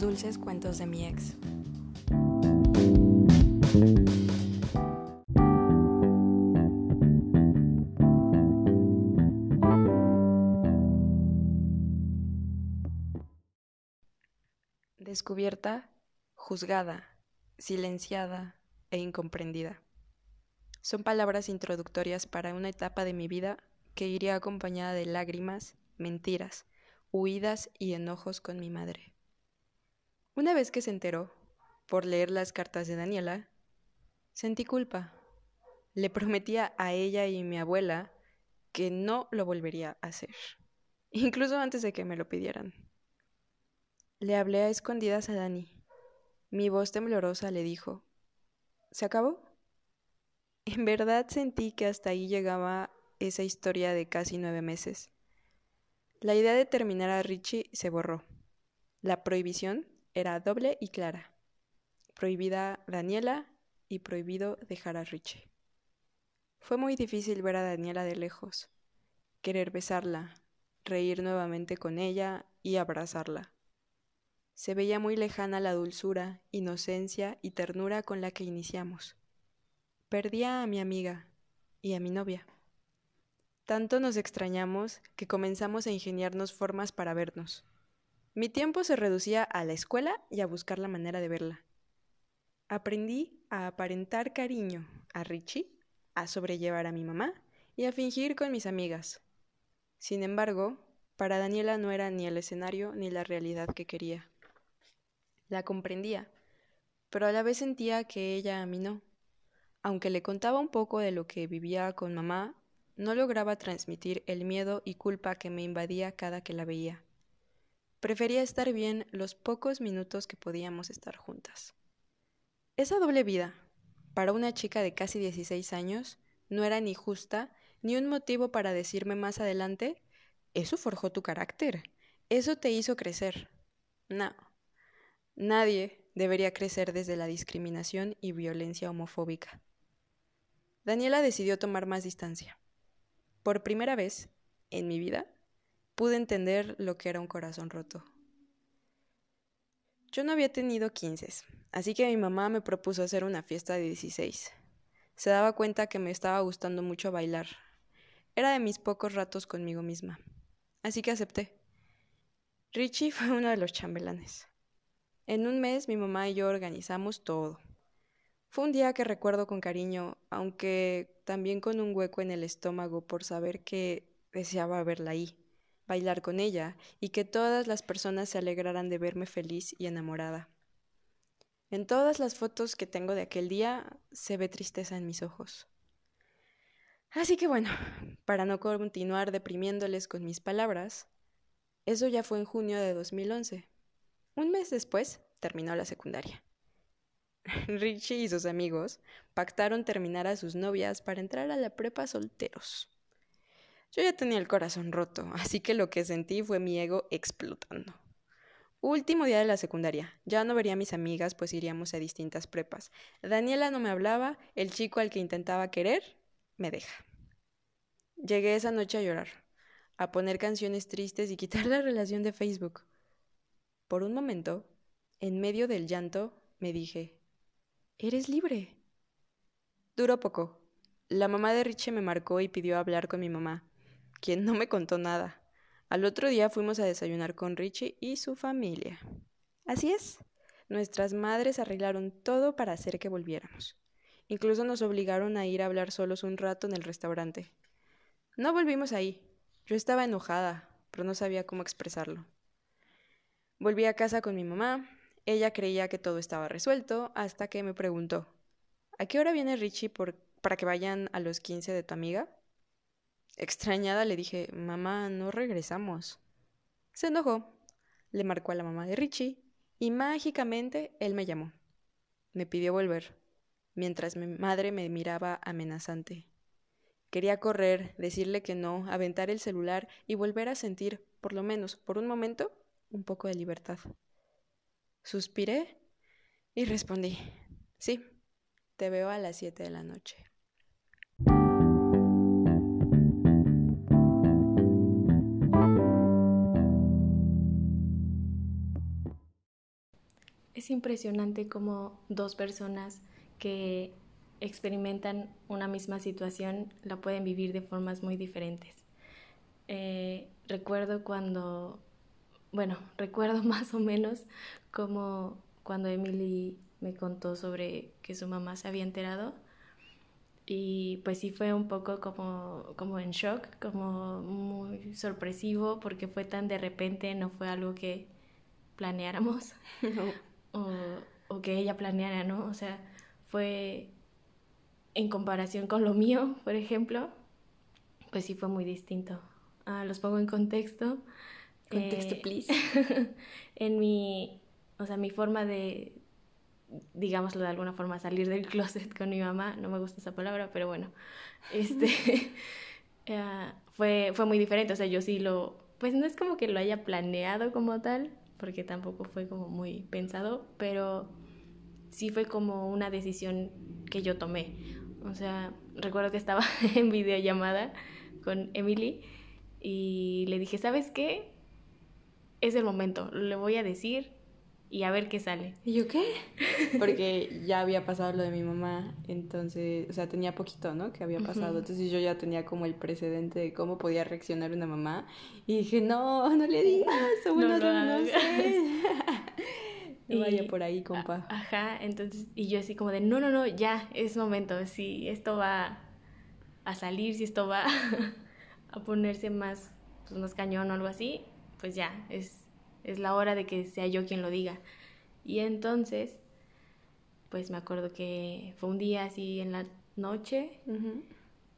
Dulces cuentos de mi ex. Descubierta, juzgada, silenciada e incomprendida. Son palabras introductorias para una etapa de mi vida que iría acompañada de lágrimas, mentiras, huidas y enojos con mi madre. Una vez que se enteró, por leer las cartas de Daniela, sentí culpa. Le prometía a ella y mi abuela que no lo volvería a hacer, incluso antes de que me lo pidieran. Le hablé a escondidas a Dani. Mi voz temblorosa le dijo, ¿Se acabó? En verdad sentí que hasta ahí llegaba esa historia de casi nueve meses. La idea de terminar a Richie se borró. La prohibición era doble y clara. Prohibida Daniela y prohibido dejar a Richie. Fue muy difícil ver a Daniela de lejos, querer besarla, reír nuevamente con ella y abrazarla. Se veía muy lejana la dulzura, inocencia y ternura con la que iniciamos. Perdía a mi amiga y a mi novia. Tanto nos extrañamos que comenzamos a ingeniarnos formas para vernos. Mi tiempo se reducía a la escuela y a buscar la manera de verla. Aprendí a aparentar cariño a Richie, a sobrellevar a mi mamá y a fingir con mis amigas. Sin embargo, para Daniela no era ni el escenario ni la realidad que quería. La comprendía, pero a la vez sentía que ella a mí no. Aunque le contaba un poco de lo que vivía con mamá, no lograba transmitir el miedo y culpa que me invadía cada que la veía. Prefería estar bien los pocos minutos que podíamos estar juntas. Esa doble vida, para una chica de casi 16 años, no era ni justa ni un motivo para decirme más adelante, eso forjó tu carácter, eso te hizo crecer. No, nadie debería crecer desde la discriminación y violencia homofóbica. Daniela decidió tomar más distancia. Por primera vez en mi vida pude entender lo que era un corazón roto. Yo no había tenido 15, así que mi mamá me propuso hacer una fiesta de 16. Se daba cuenta que me estaba gustando mucho bailar. Era de mis pocos ratos conmigo misma. Así que acepté. Richie fue uno de los chambelanes. En un mes mi mamá y yo organizamos todo. Fue un día que recuerdo con cariño, aunque también con un hueco en el estómago por saber que deseaba verla ahí, bailar con ella y que todas las personas se alegraran de verme feliz y enamorada. En todas las fotos que tengo de aquel día se ve tristeza en mis ojos. Así que bueno, para no continuar deprimiéndoles con mis palabras, eso ya fue en junio de 2011. Un mes después terminó la secundaria. Richie y sus amigos pactaron terminar a sus novias para entrar a la prepa solteros. Yo ya tenía el corazón roto, así que lo que sentí fue mi ego explotando. Último día de la secundaria. Ya no vería a mis amigas, pues iríamos a distintas prepas. Daniela no me hablaba, el chico al que intentaba querer me deja. Llegué esa noche a llorar, a poner canciones tristes y quitar la relación de Facebook. Por un momento, en medio del llanto, me dije, Eres libre. Duró poco. La mamá de Richie me marcó y pidió hablar con mi mamá, quien no me contó nada. Al otro día fuimos a desayunar con Richie y su familia. Así es, nuestras madres arreglaron todo para hacer que volviéramos. Incluso nos obligaron a ir a hablar solos un rato en el restaurante. No volvimos ahí. Yo estaba enojada, pero no sabía cómo expresarlo. Volví a casa con mi mamá, ella creía que todo estaba resuelto hasta que me preguntó, ¿a qué hora viene Richie para que vayan a los 15 de tu amiga? Extrañada le dije, mamá, no regresamos. Se enojó, le marcó a la mamá de Richie y mágicamente él me llamó. Me pidió volver, mientras mi madre me miraba amenazante. Quería correr, decirle que no, aventar el celular y volver a sentir, por lo menos por un momento, un poco de libertad. Suspiré y respondí, sí, te veo a las siete de la noche. Es impresionante cómo dos personas que experimentan una misma situación la pueden vivir de formas muy diferentes. Eh, recuerdo cuando, bueno, recuerdo más o menos como cuando Emily me contó sobre que su mamá se había enterado y pues sí fue un poco como, como en shock, como muy sorpresivo porque fue tan de repente, no fue algo que planeáramos o, o que ella planeara, ¿no? O sea, fue en comparación con lo mío, por ejemplo, pues sí fue muy distinto. Ah, los pongo en contexto. Contexto, eh, please. en mi, o sea, mi forma de, digámoslo de alguna forma, salir del closet con mi mamá, no me gusta esa palabra, pero bueno, este, uh, fue, fue muy diferente, o sea, yo sí lo, pues no es como que lo haya planeado como tal, porque tampoco fue como muy pensado, pero sí fue como una decisión que yo tomé. O sea, recuerdo que estaba en videollamada con Emily y le dije, ¿sabes qué? Es el momento, le voy a decir y a ver qué sale. ¿Y yo qué? Porque ya había pasado lo de mi mamá, entonces, o sea, tenía poquito, ¿no? Que había pasado, entonces yo ya tenía como el precedente de cómo podía reaccionar una mamá y dije, no, no le digas, no, no, no, sé. no vaya por ahí, compa. Ajá, entonces, y yo así como de, no, no, no, ya, es momento, si esto va a salir, si esto va a ponerse más, pues, más cañón o algo así, pues ya, es, es la hora de que sea yo quien lo diga. Y entonces, pues me acuerdo que fue un día así en la noche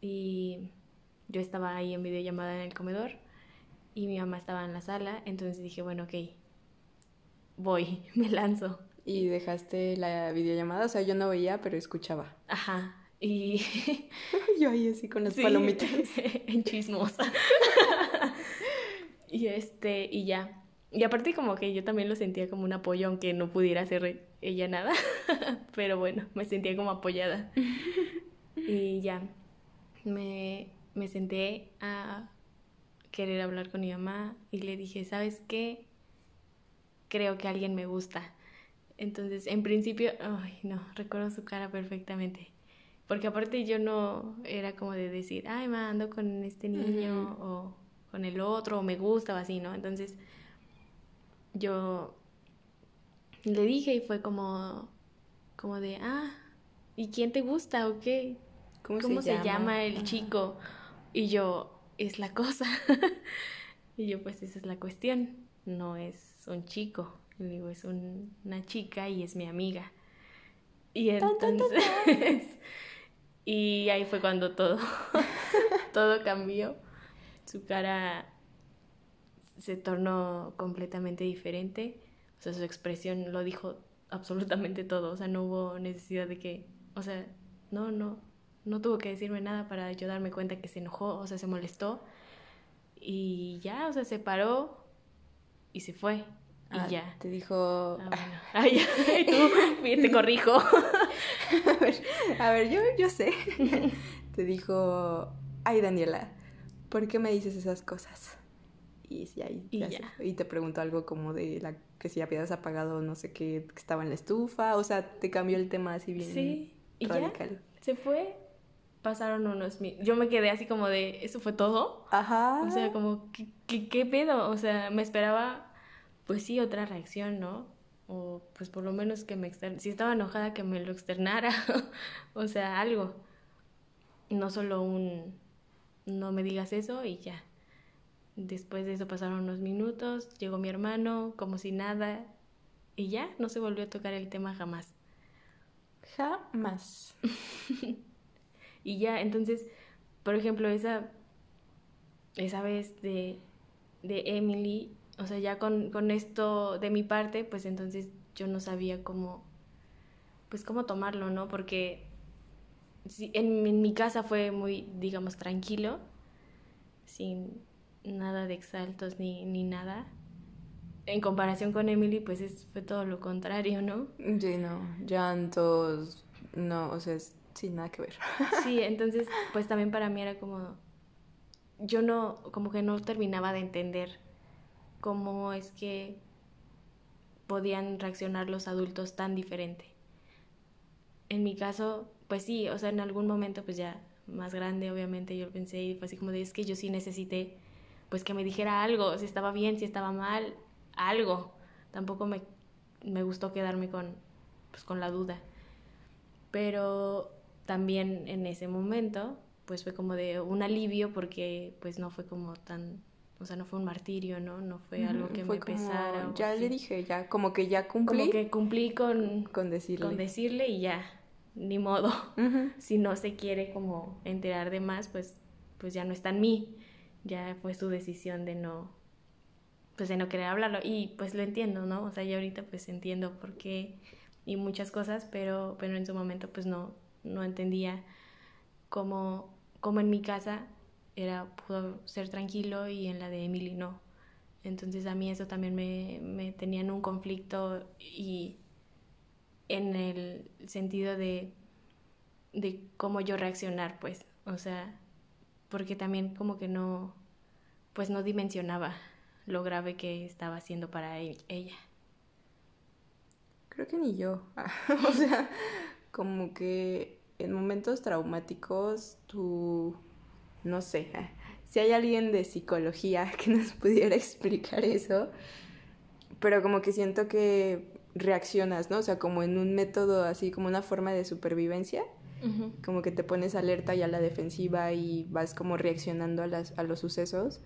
y yo estaba ahí en videollamada en el comedor y mi mamá estaba en la sala, entonces dije, bueno, ok, voy, me lanzo. ¿Y dejaste la videollamada? O sea, yo no veía, pero escuchaba. Ajá. Y yo ahí así con las palomitas. en chismosa. y este, y ya. Y aparte como que yo también lo sentía como un apoyo, aunque no pudiera hacer ella nada. pero bueno, me sentía como apoyada. y ya. Me, me senté a querer hablar con mi mamá y le dije, ¿sabes qué? creo que alguien me gusta. Entonces, en principio, ay, no, recuerdo su cara perfectamente. Porque aparte yo no era como de decir, ay, me ando con este niño o con el otro o me gusta o así, ¿no? Entonces, yo le dije y fue como, como de, ah, ¿y quién te gusta o qué? ¿Cómo, se, llama? el chico? Y yo, es la cosa. y yo, pues esa es la cuestión, no es un chico. Y digo, es una chica y es mi amiga. Y entonces... y ahí fue cuando todo, todo cambió. Su cara se tornó completamente diferente. O sea, su expresión lo dijo absolutamente todo. O sea, no hubo necesidad de que... O sea, no, no, no tuvo que decirme nada para yo darme cuenta que se enojó, o sea, se molestó. Y ya, o sea, se paró, y se fue. Y ah, ya. Te dijo. Ah, ah ya. tú, te corrijo. a ver, a ver yo, yo sé. te dijo, ay, Daniela, ¿por qué me dices esas cosas? Y, ya, y, ya. y te preguntó algo como de la que si habías apagado no sé qué, que estaba en la estufa. O sea, te cambió el tema así bien sí. ¿Y radical. Ya se fue pasaron unos yo me quedé así como de eso fue todo ajá o sea como qué, qué, qué pedo o sea me esperaba pues sí, otra reacción, ¿no? O pues por lo menos que me externara, si estaba enojada que me lo externara, o sea, algo. No solo un, no me digas eso y ya. Después de eso pasaron unos minutos, llegó mi hermano, como si nada, y ya, no se volvió a tocar el tema jamás. Jamás. y ya, entonces, por ejemplo, esa, esa vez de, de Emily, o sea, ya con, con esto de mi parte, pues entonces yo no sabía cómo, pues cómo tomarlo, ¿no? Porque en, en, mi casa fue muy, digamos, tranquilo, sin nada de exaltos ni, ni nada. En comparación con Emily, pues es, fue todo lo contrario, ¿no? Sí, no, llantos, no, o sea, sin nada que ver. Sí, entonces, pues también para mí era como, yo no, como que no terminaba de entender cómo es que podían reaccionar los adultos tan diferente. En mi caso, pues sí, o sea, en algún momento pues ya más grande obviamente yo pensé y fue así como de es que yo sí necesité pues que me dijera algo, si estaba bien, si estaba mal, algo. Tampoco me, me gustó quedarme con, pues, con la duda. Pero también en ese momento pues fue como de un alivio porque pues no fue como tan o sea, no fue un martirio, ¿no? No fue algo que me pesara. Ya le dije, ya, como que ya cumplí. Como que cumplí con, con decirle. Con decirle y ya, ni modo. Si no se quiere como enterar de más, pues, pues ya no está en mí. Ya fue su decisión de no, pues de no querer hablarlo. Y pues lo entiendo, ¿no? O sea, yo ahorita pues entiendo por qué y muchas cosas, pero, pero en su momento pues no, no entendía cómo, cómo en mi casa era, pudo ser tranquilo y en la de Emily no. Entonces a mí eso también me, me tenía en un conflicto y en el sentido de, de cómo yo reaccionar, pues, o sea, porque también como que no, pues no dimensionaba lo grave que estaba haciendo para e-, ella. Creo que ni yo. o sea, como que en momentos traumáticos tú no sé, si hay alguien de psicología que nos pudiera explicar eso, pero como que siento que reaccionas, ¿no? O sea, como en un método así, como una forma de supervivencia, como que te pones alerta y a la defensiva y vas como reaccionando a, las, a los sucesos.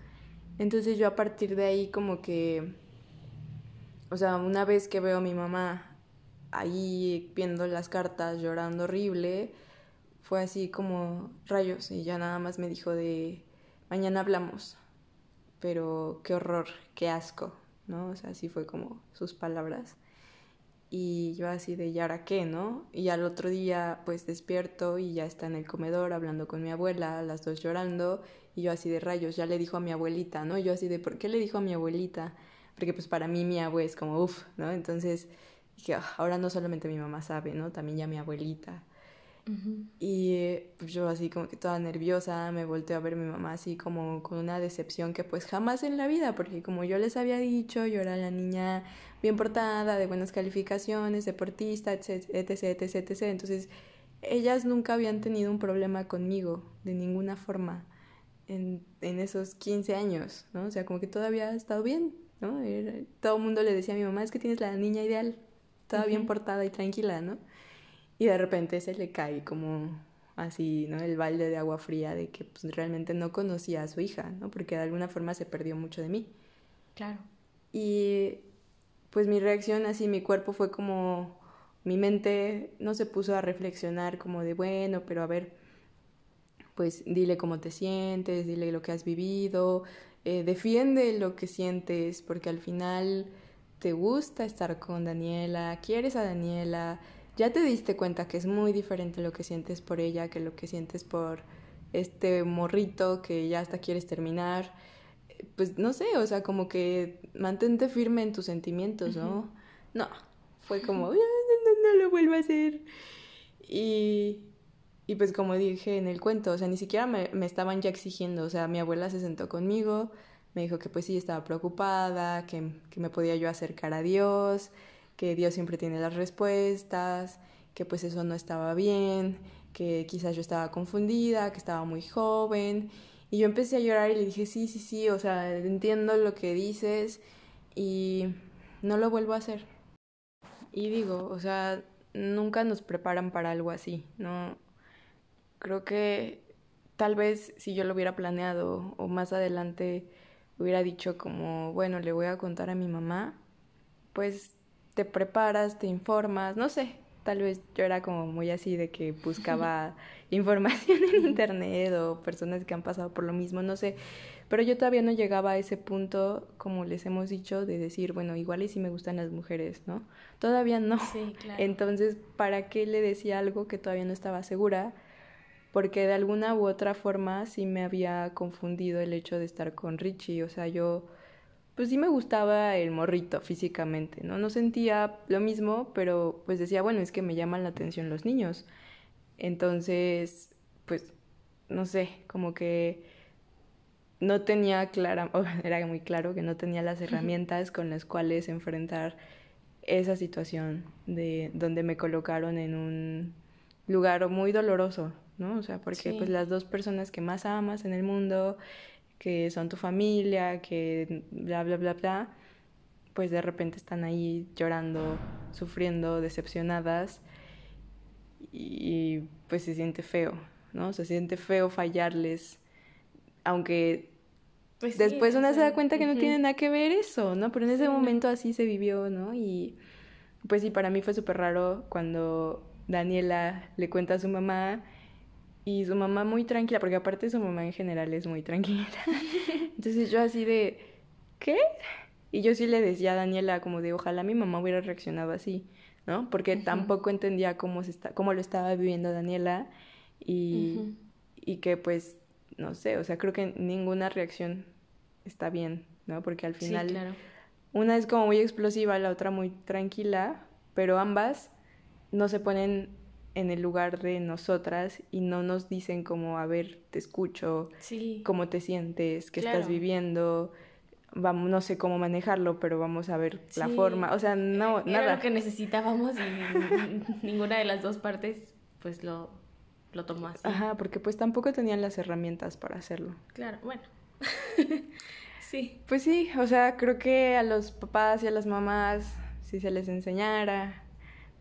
Entonces yo a partir de ahí como que, o sea, una vez que veo a mi mamá ahí viendo las cartas, llorando horrible, fue así como rayos y ya nada más me dijo de mañana hablamos, pero qué horror, qué asco, ¿no? O sea, así fue como sus palabras. Y yo así de, ¿y ahora qué, no? Y al otro día pues despierto y ya está en el comedor hablando con mi abuela, las dos llorando, y yo así de rayos, ya le dijo a mi abuelita, ¿no? Yo así de, ¿por qué le dijo a mi abuelita? Porque pues para mí mi abuela es como, uff, ¿no? Entonces dije, ah, ahora no solamente mi mamá sabe, ¿no? También ya mi abuelita. Y pues yo así como que toda nerviosa, me volteé a ver a mi mamá así como con una decepción que pues jamás en la vida, porque como yo les había dicho, yo era la niña bien portada, de buenas calificaciones, deportista, etc, etc, etc, etc. Entonces, ellas nunca habían tenido un problema conmigo, de ninguna forma, en, en esos 15 años, ¿no? O sea, como que todavía ha estado bien, ¿no? todo el mundo le decía a mi mamá, es que tienes la niña ideal, toda bien portada y tranquila, ¿no? Y de repente se le cae como así, ¿no? El balde de agua fría de que pues, realmente no conocía a su hija, ¿no? Porque de alguna forma se perdió mucho de mí. Claro. Y pues mi reacción así, mi cuerpo fue como, mi mente no se puso a reflexionar como de, bueno, pero a ver, pues dile cómo te sientes, dile lo que has vivido, eh, defiende lo que sientes, porque al final te gusta estar con Daniela, quieres a Daniela, ya te diste cuenta que es muy diferente lo que sientes por ella que lo que sientes por este morrito que ya hasta quieres terminar. Pues no sé, o sea, como que mantente firme en tus sentimientos, ¿no? No, fue como, no, no, lo vuelvo a hacer. Y, y pues como dije en el cuento, o sea, ni siquiera me, me estaban ya exigiendo, o sea, mi abuela se sentó conmigo, me dijo que pues sí, estaba preocupada, que, que me podía yo acercar a Dios, que Dios siempre tiene las respuestas, que pues eso no estaba bien, que quizás yo estaba confundida, que estaba muy joven. Y yo empecé a llorar y le dije, sí, sí, sí, o sea, entiendo lo que dices y no lo vuelvo a hacer. Y digo, o sea, nunca nos preparan para algo así, ¿no? Creo que tal vez si yo lo hubiera planeado o más adelante hubiera dicho como, bueno, le voy a contar a mi mamá, pues te preparas, te informas, no sé, tal vez yo era como muy así de que buscaba información en internet o personas que han pasado por lo mismo, no sé, pero yo todavía no llegaba a ese punto, como les hemos dicho, de decir, bueno, igual y si me gustan las mujeres, ¿no? Todavía no. Sí, claro. Entonces, ¿para qué le decía algo que todavía no estaba segura? Porque de alguna u otra forma sí me había confundido el hecho de estar con Richie, o sea, yo pues sí me gustaba el morrito físicamente, ¿no? No sentía lo mismo, pero pues decía, bueno, es que me llaman la atención los niños. Entonces, pues, no sé, como que no tenía clara, era muy claro que no tenía las herramientas con las cuales enfrentar esa situación de donde me colocaron en un lugar muy doloroso, ¿no? O sea, porque pues las dos personas que más amas en el mundo, que son tu familia, que bla, bla, bla, bla, pues de repente están ahí llorando, sufriendo, decepcionadas y pues se siente feo, ¿no? Se siente feo fallarles, aunque pues después una se da cuenta que no tiene nada que ver eso, ¿no? Pero en ese momento así se vivió, ¿no? Y pues sí, para mí fue súper raro cuando Daniela le cuenta a su mamá y su mamá muy tranquila, porque aparte su mamá en general es muy tranquila. Entonces yo así de, ¿qué? Y yo sí le decía a Daniela como de, ojalá mi mamá hubiera reaccionado así, ¿no? Porque tampoco entendía cómo, se está, cómo lo estaba viviendo Daniela y, y que pues, no sé, o sea, creo que ninguna reacción está bien, ¿no? Porque al final una es como muy explosiva, la otra muy tranquila, pero ambas no se ponen en el lugar de nosotras y no nos dicen como, a ver, te escucho, cómo te sientes, qué estás viviendo, vamos, no sé cómo manejarlo, pero vamos a ver la forma, o sea, no, Era nada. lo que necesitábamos y ninguna de las dos partes pues lo, lo tomó así. Ajá, porque pues tampoco tenían las herramientas para hacerlo. Claro, bueno. sí. Pues sí, o sea, creo que a los papás y a las mamás, si se les enseñara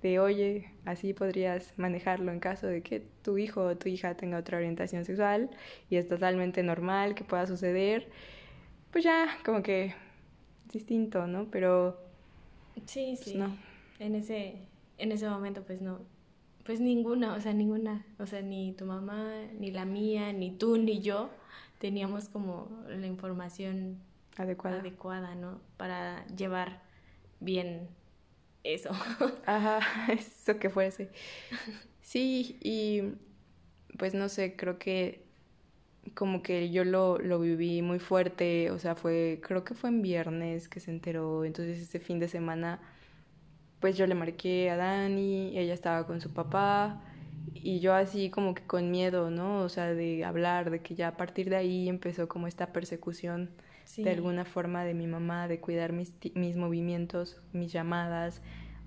de, oye, así podrías manejarlo en caso de que tu hijo o tu hija tenga otra orientación sexual y es totalmente normal que pueda suceder pues ya como que distinto, ¿no? Pero sí, pues, sí. no. En ese en ese momento pues no pues ninguna, o sea, ninguna, o sea, ni tu mamá, ni la mía, ni tú, ni yo teníamos como la información adecuada, adecuada ¿no? Para llevar bien eso. Ajá, eso que fuese. Sí, y pues no sé, creo que como que yo lo, lo viví muy fuerte, o sea, fue, creo que fue en viernes que se enteró, entonces ese fin de semana, pues yo le marqué a Dani, ella estaba con su papá, y yo así como que con miedo, ¿no? O sea, de hablar, de que ya a partir de ahí empezó como esta persecución de alguna forma de mi mamá, de cuidar mis, mis movimientos, mis llamadas,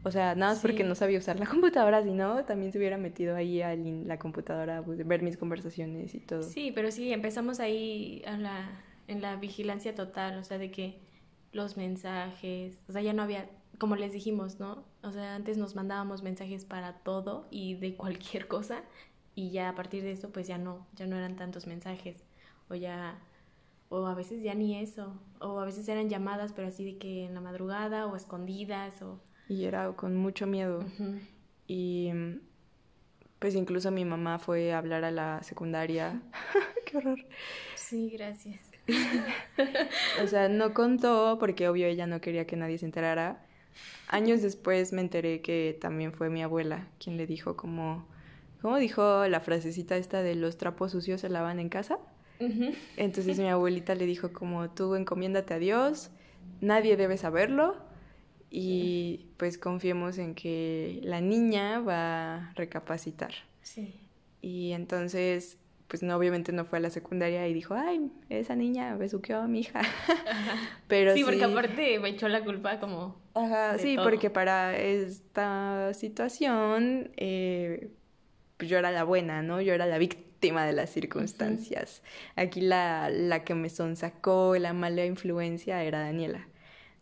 o sea, nada más porque no sabía usar la computadora, si no, también se hubiera metido ahí a la computadora, pues, ver mis conversaciones y todo. Sí, pero sí, empezamos ahí a la, en la vigilancia total, o sea, de que los mensajes, o sea, ya no había, como les dijimos, ¿no? O sea, antes nos mandábamos mensajes para todo y de cualquier cosa, y ya a partir de eso, pues ya no, ya no eran tantos mensajes, o ya o a veces ya ni eso, o a veces eran llamadas, pero así de que en la madrugada o escondidas o y era con mucho miedo. Y pues incluso mi mamá fue a hablar a la secundaria. Qué horror. Sí, gracias. o sea, no contó porque obvio ella no quería que nadie se enterara. Años después me enteré que también fue mi abuela quien le dijo como, ¿cómo dijo la frasecita esta de los trapos sucios se lavan en casa? Entonces mi abuelita le dijo como, tú encomiéndate a Dios, nadie debe saberlo y pues confiemos en que la niña va a recapacitar. Sí. Y entonces, pues no, obviamente no fue a la secundaria y dijo, ay, esa niña besuqueó a mi hija. Pero sí, porque aparte me echó la culpa como... Ajá, sí, porque para esta situación, eh, pues yo era la buena, ¿no? Yo era la víctima de las circunstancias. Aquí la, la que me sonsacó, la mala influencia era Daniela.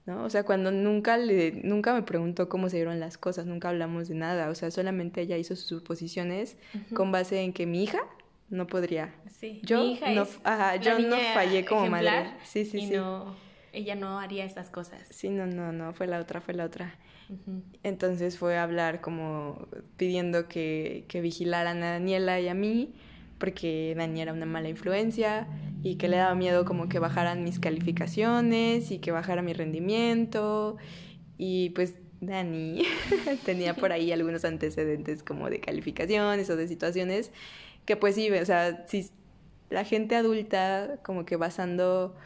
¿no? O sea, cuando nunca le, nunca me preguntó cómo se dieron las cosas, nunca hablamos de nada, o sea, solamente ella hizo sus suposiciones con base en que mi hija no podría. Sí. Yo no, ajá, yo no fallé como madre. Sí, sí, y No, ella no haría esas cosas. Sí, no, no, no, fue la otra, fue la otra. Entonces fue a hablar como pidiendo que, que vigilaran a Daniela y a mí porque Dani era una mala influencia y que le daba miedo como que bajaran mis calificaciones y que bajara mi rendimiento. Y pues Dani tenía por ahí algunos antecedentes como de calificaciones o de situaciones que pues sí, o sea, si la gente adulta como que basando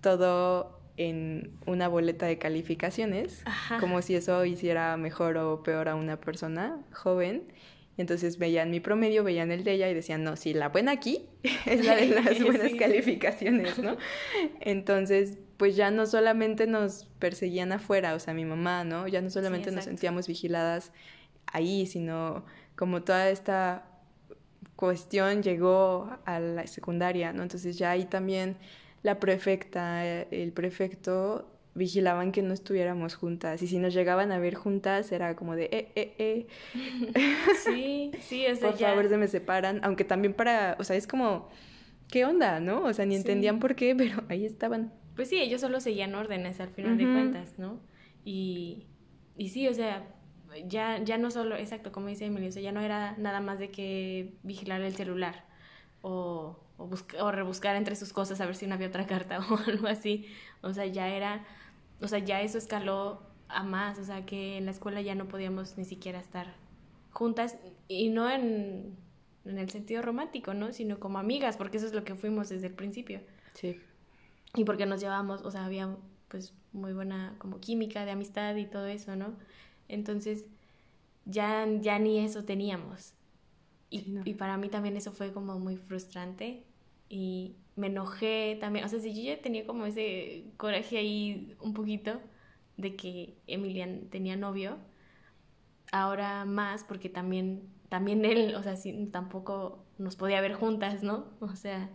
todo en una boleta de calificaciones, como si eso hiciera mejor o peor a una persona joven entonces veían mi promedio, veían el de ella y decían, no, si la buena aquí es la de las buenas calificaciones, ¿no? Entonces, pues ya no solamente nos perseguían afuera, o sea, mi mamá, ¿no? Ya no solamente nos sentíamos vigiladas ahí, sino como toda esta cuestión llegó a la secundaria, ¿no? Entonces ya ahí también la prefecta, el prefecto vigilaban que no estuviéramos juntas y si nos llegaban a ver juntas era como de eh eh eh sí sí es por favor se me separan aunque también para o sea es como qué onda no o sea ni entendían por qué pero ahí estaban. Pues sí ellos solo seguían órdenes al final de cuentas no y y sí o sea ya ya no solo exacto como dice Emilio o sea ya no era nada más de que vigilar el celular o o, o rebuscar entre sus cosas a ver si no había otra carta o algo así. O sea, ya era o sea, ya eso escaló a más, o sea, que en la escuela ya no podíamos ni siquiera estar juntas y no en, en el sentido romántico, ¿no? Sino como amigas, porque eso es lo que fuimos desde el principio. Sí. Y porque nos llevábamos, o sea, había pues muy buena como química de amistad y todo eso, ¿no? Entonces, ya, ya ni eso teníamos. Y, y para mí también eso fue como muy frustrante y me enojé también, o sea, si yo ya tenía como ese coraje ahí un poquito de que Emilian tenía novio, ahora más porque también, también él, o sea, sí, tampoco nos podía ver juntas, ¿no? O sea,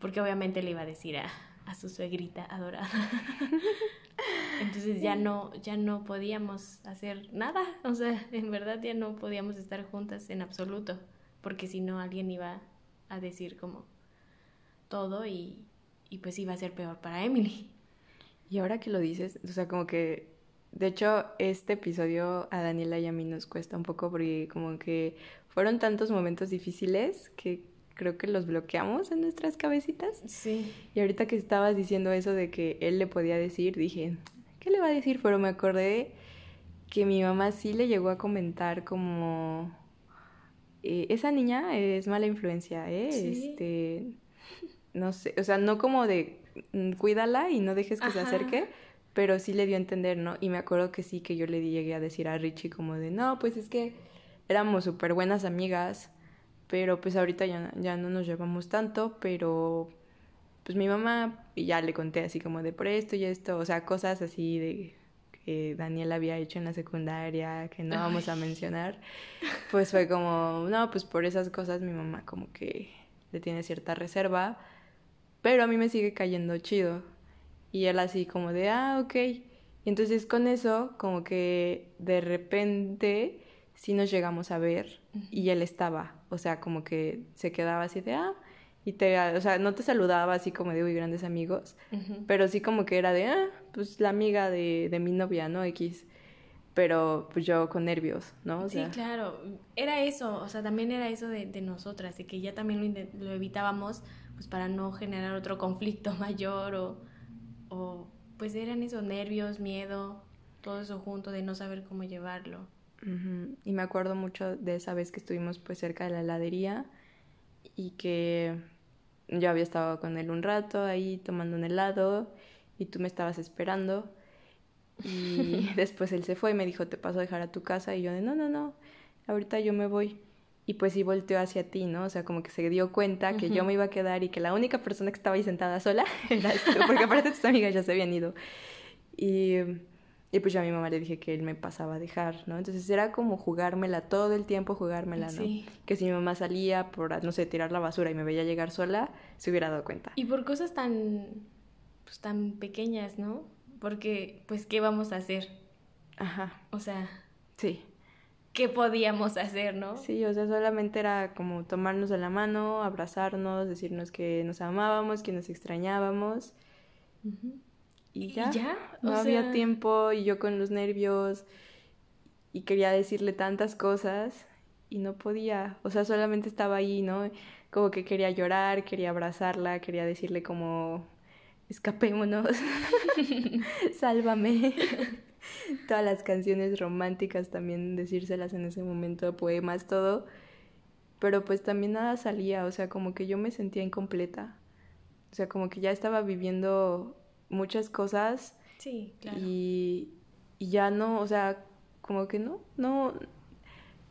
porque obviamente le iba a decir a, a su suegrita adorada. Entonces ya no, ya no podíamos hacer nada, o sea, en verdad ya no podíamos estar juntas en absoluto, porque si no alguien iba a decir como, todo y, y pues iba a ser peor para Emily. Y ahora que lo dices, o sea, como que, de hecho, este episodio a Daniela y a mí nos cuesta un poco porque como que fueron tantos momentos difíciles que creo que los bloqueamos en nuestras cabecitas. Sí. Y ahorita que estabas diciendo eso de que él le podía decir, dije, ¿qué le va a decir? Pero me acordé que mi mamá sí le llegó a comentar como... Eh, esa niña es mala influencia, ¿eh? ¿Sí? Este, no sé, o sea, no como de mm, cuídala y no dejes que se acerque, pero sí le dio a entender, ¿no? Y me acuerdo que sí, que yo le llegué a decir a Richie como de, no, pues es que éramos súper buenas amigas, pero pues ahorita ya, ya no nos llevamos tanto, pero pues mi mamá, y ya le conté así como de por esto y esto, o sea, cosas así de que Daniel había hecho en la secundaria, que no vamos a mencionar, pues fue como, no, pues por esas cosas mi mamá como que le tiene cierta reserva, pero a mí me sigue cayendo chido. Y él así como de, ah, ok. Y entonces con eso, como que de repente sí nos llegamos a ver y él estaba, o sea, como que se quedaba así de, ah, y te, o sea, no te saludaba así como de, uy, grandes amigos, pero sí como que era de, ah, pues la amiga de, de mi novia, ¿no? X. Pero pues yo con nervios, ¿no? O sí, claro, era eso, o sea, también era eso de, de nosotras, de que ya también lo, lo evitábamos pues para no generar otro conflicto mayor o, o pues eran esos nervios, miedo, todo eso junto de no saber cómo llevarlo. Y me acuerdo mucho de esa vez que estuvimos pues cerca de la heladería y que yo había estado con él un rato ahí tomando un helado y tú me estabas esperando y después él se fue y me dijo te paso a dejar a tu casa y yo de no, no, no, ahorita yo me voy y pues sí volteó hacia ti, ¿no? O sea, como que se dio cuenta que yo me iba a quedar y que la única persona que estaba ahí sentada sola era tú, porque aparte tus amigas ya se habían ido. Y, y pues yo a mi mamá le dije que él me pasaba a dejar, ¿no? Entonces era como jugármela todo el tiempo, jugármela, ¿no? Sí. Que si mi mamá salía por, no sé, tirar la basura y me veía llegar sola, se hubiera dado cuenta. Y por cosas tan, pues tan pequeñas, ¿no? Porque, pues, ¿qué vamos a hacer? Ajá. O sea... Sí qué podíamos hacer, ¿no? Sí, o sea, solamente era como tomarnos de la mano, abrazarnos, decirnos que nos amábamos, que nos extrañábamos. Y ya, ya? no había tiempo y yo con los nervios y quería decirle tantas cosas y no podía, o sea, solamente estaba ahí, ¿no? Como que quería llorar, quería abrazarla, quería decirle como, escapémonos, sálvame todas las canciones románticas también decírselas en ese momento, poemas, todo. Pero pues también nada salía, o sea, como que yo me sentía incompleta. O sea, como que ya estaba viviendo muchas cosas. Sí, claro. Y, y ya no, o sea, como que no, no,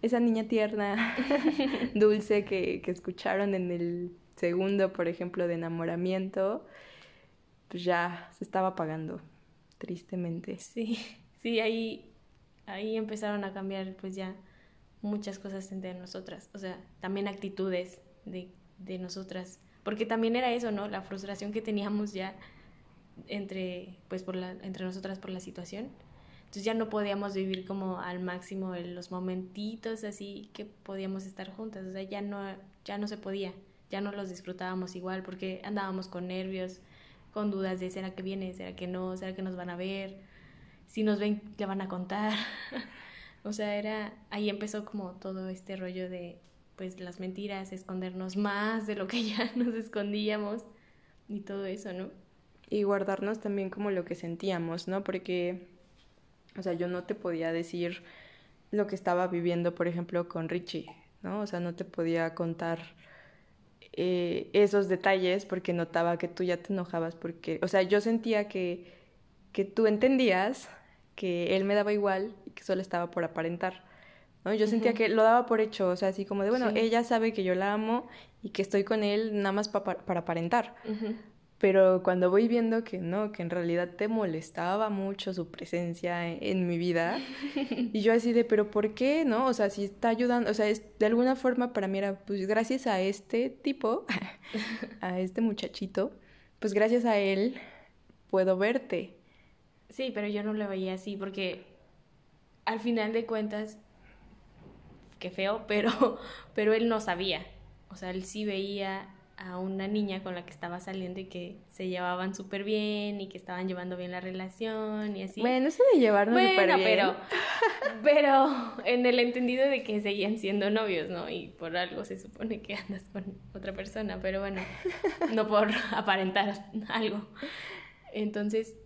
esa niña tierna, dulce que, que escucharon en el segundo, por ejemplo, de enamoramiento, pues ya se estaba apagando, tristemente. Sí, sí, ahí, ahí empezaron a cambiar pues ya muchas cosas entre nosotras, o sea, también actitudes de, de nosotras, porque también era eso, ¿no? La frustración que teníamos ya entre, pues, por la, entre nosotras por la situación. Entonces ya no podíamos vivir como al máximo los momentitos así que podíamos estar juntas, o sea, ya no, ya no se podía, ya no los disfrutábamos igual porque andábamos con nervios, con dudas de será que viene, será que no, será que nos van a ver, si nos ven, le van a contar. o sea, era, ahí empezó como todo este rollo de, pues, las mentiras, escondernos más de lo que ya nos escondíamos y todo eso, ¿no? Y guardarnos también como lo que sentíamos, ¿no? Porque, o sea, yo no te podía decir lo que estaba viviendo, por ejemplo, con Richie, ¿no? O sea, no te podía contar eh, esos detalles porque notaba que tú ya te enojabas porque, o sea, yo sentía que, que tú entendías que él me daba igual y que solo estaba por aparentar. ¿no? Yo sentía que lo daba por hecho, o sea, así como de, bueno, ella sabe que yo la amo y que estoy con él nada más para aparentar. Pero cuando voy viendo que no, que en realidad te molestaba mucho su presencia en, mi vida, y yo así de, pero ¿por qué? ¿No? O sea, si está ayudando, o sea, es, de alguna forma para mí era, pues gracias a este tipo, a este muchachito, pues gracias a él puedo verte. Sí, pero yo no lo veía así porque al final de cuentas, qué feo, pero, pero él no sabía. O sea, él sí veía a una niña con la que estaba saliendo y que se llevaban súper bien y que estaban llevando bien la relación y así. Bueno, eso de llevarnos súper bien. pero, pero en el entendido de que seguían siendo novios, ¿no? Y por algo se supone que andas con otra persona, pero bueno, no por aparentar algo. Entonces,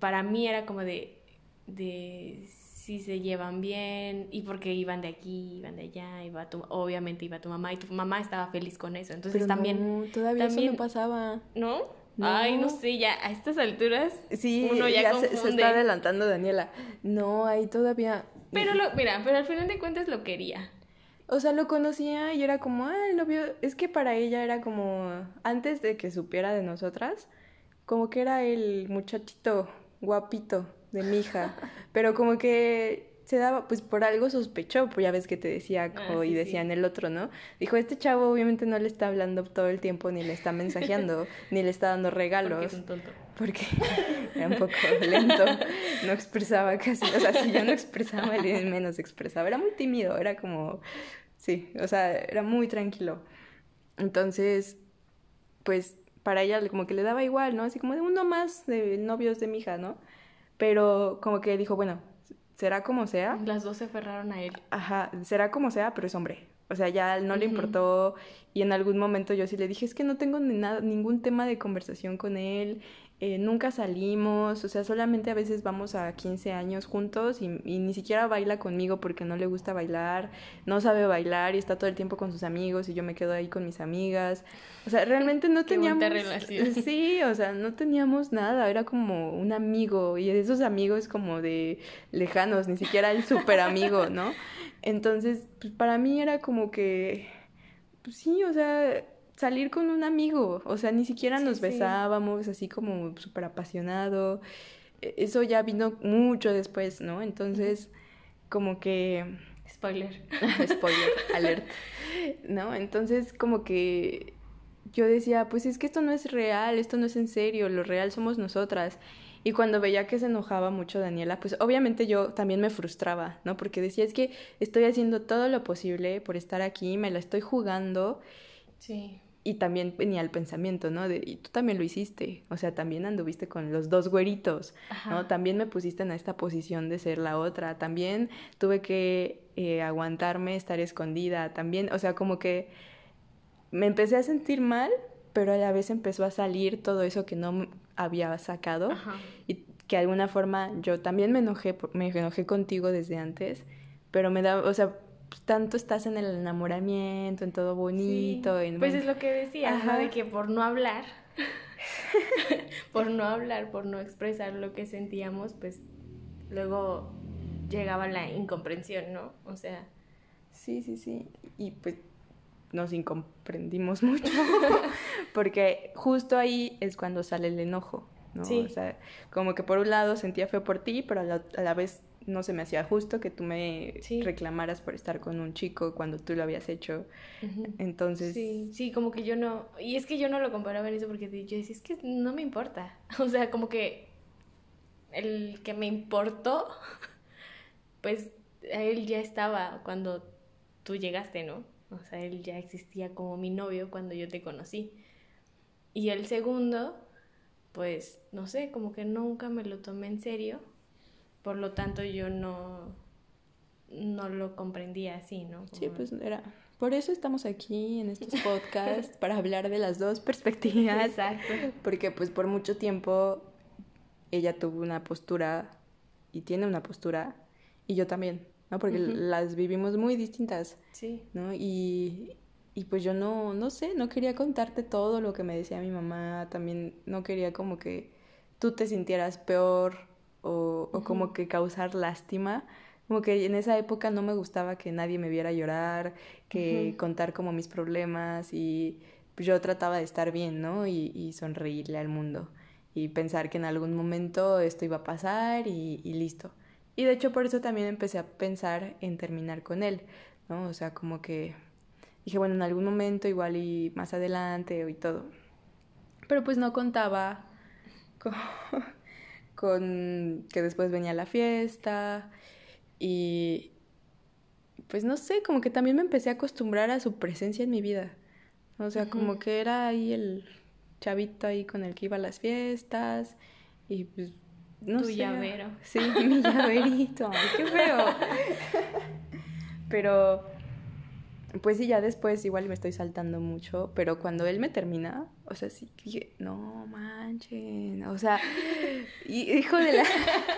para mí era como de, de si se llevan bien y porque iban de aquí, iban de allá, iba tu, obviamente iba tu mamá y tu mamá estaba feliz con eso. Entonces también... No, todavía eso no pasaba. ¿No? Ay, no sé, ya a estas alturas sí, uno ya, se, está adelantando Daniela. No, ahí todavía... Pero lo, mira, pero al final de cuentas lo quería. O sea, lo conocía y era como, ah, el novio, es que para ella era como, antes de que supiera de nosotras, como que era el muchachito guapito de mi hija. Pero como que se daba, pues por algo sospechó, pues ya ves que te decía ah, y decían el otro, ¿no? Dijo, este chavo obviamente no le está hablando todo el tiempo, ni le está mensajeando, ni le está dando regalos. Porque es un tonto. Porque era un poco lento, no expresaba casi, o sea, si yo no expresaba, él menos expresaba. Era muy tímido, era como, sí, o sea, era muy tranquilo. Entonces, pues para ella como que le daba igual, ¿no? Así como de uno más de novios de mi hija, ¿no? Pero como que dijo, bueno, será como sea. Las dos se aferraron a él. Ajá, será como sea, pero es hombre. O sea, ya no le importó y en algún momento yo sí le dije, es que no tengo ni nada, ningún tema de conversación con él eh, nunca salimos, o sea, solamente a veces vamos a 15 años juntos y, ni siquiera baila conmigo porque no le gusta bailar, no sabe bailar y está todo el tiempo con sus amigos y yo me quedo ahí con mis amigas. O sea, realmente no teníamos... relación. Sí, o sea, no teníamos nada, era como un amigo y esos amigos como de lejanos, ni siquiera el súper amigo, ¿no? Entonces, pues para mí era como que, pues sí, o sea salir con un amigo, o sea, ni siquiera nos besábamos así como súper apasionado. E, eso ya vino mucho después, ¿no? Entonces, como que... Spoiler. Spoiler, alert. ¿No? Entonces, como que yo decía, pues es que esto no es real, esto no es en serio, lo real somos nosotras. Y cuando veía que se enojaba mucho Daniela, pues obviamente yo también me frustraba, ¿no? Porque decía, es que estoy haciendo todo lo posible por estar aquí, me la estoy jugando. Sí y también venía el pensamiento, ¿no? De, y tú también lo hiciste, o sea, también anduviste con los dos güeritos, ¿no? También me pusiste en esta posición de ser la otra, también tuve que eh, aguantarme, estar escondida, también, o sea, como que me empecé a sentir mal, pero a la vez empezó a salir todo eso que no había sacado y que de alguna forma yo también me enojé, me enojé contigo desde antes, pero me da, o sea, tanto estás en el enamoramiento, en todo bonito. pues es lo que decía, ¿no? De que por no hablar, por no hablar, por no expresar lo que sentíamos, pues luego llegaba la incomprensión, ¿no? O sea, Sí, sí, sí. Y pues nos incomprendimos mucho, porque justo ahí es cuando sale el enojo, ¿no? Sí. O sea, como que por un lado sentía feo por ti, pero a la, vez no se me hacía justo que tú me reclamaras por estar con un chico cuando tú lo habías hecho. Entonces... Sí, sí, como que yo no... Y es que yo no lo comparaba en eso porque yo decía, es que no me importa. O sea, como que el que me importó, pues él ya estaba cuando tú llegaste, ¿no? O sea, él ya existía como mi novio cuando yo te conocí. Y el segundo, pues, no sé, como que nunca me lo tomé en serio. Por lo tanto, yo no, no lo comprendía así, ¿no? Sí, pues era. Por eso estamos aquí en estos podcasts, para hablar de las dos perspectivas. Exacto. Porque pues por mucho tiempo ella tuvo una postura y tiene una postura y yo también. ¿no? Porque las vivimos muy distintas. Sí. ¿no? Y, y pues yo no, no sé, no quería contarte todo lo que me decía mi mamá, también no quería como que tú te sintieras peor o, o como que causar lástima. Como que en esa época no me gustaba que nadie me viera llorar, que contar como mis problemas y pues yo trataba de estar bien, ¿no? Y, y, sonreírle al mundo y pensar que en algún momento esto iba a pasar y, y listo. Y de hecho por eso también empecé a pensar en terminar con él, ¿no? O sea, como que dije, bueno, en algún momento igual y más adelante y todo. Pero pues no contaba con, que después venía la fiesta y pues no sé, como que también me empecé a acostumbrar a su presencia en mi vida. O sea, como que era ahí el chavito ahí con el que iba a las fiestas y pues no tu llavero. Sí, mi llaverito. Ay, qué feo. Pero, pues sí, ya después igual me estoy saltando mucho, pero cuando él me termina, o sea, sí dije, no manchen, o sea, hijo de la,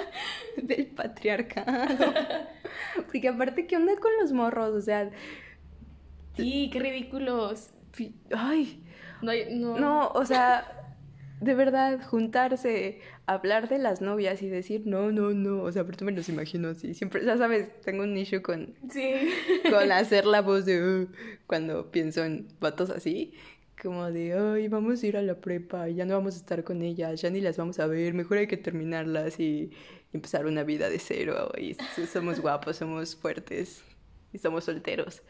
del patriarcado. Porque aparte, ¿qué onda con los morros? O sea... Sí, qué ridículos. Ay. No, no. no o sea, de verdad, juntarse, hablar de las novias y decir, no, no, no, o sea, pero tú me los imagino así. Siempre, ya sabes, tengo un nicho con, sí. con hacer la voz de, uh", cuando pienso en vatos así, como de, ay, vamos a ir a la prepa, ya no vamos a estar con ellas, ya ni las vamos a ver, mejor hay que terminarlas y, empezar una vida de cero, y somos guapos, somos fuertes y somos solteros.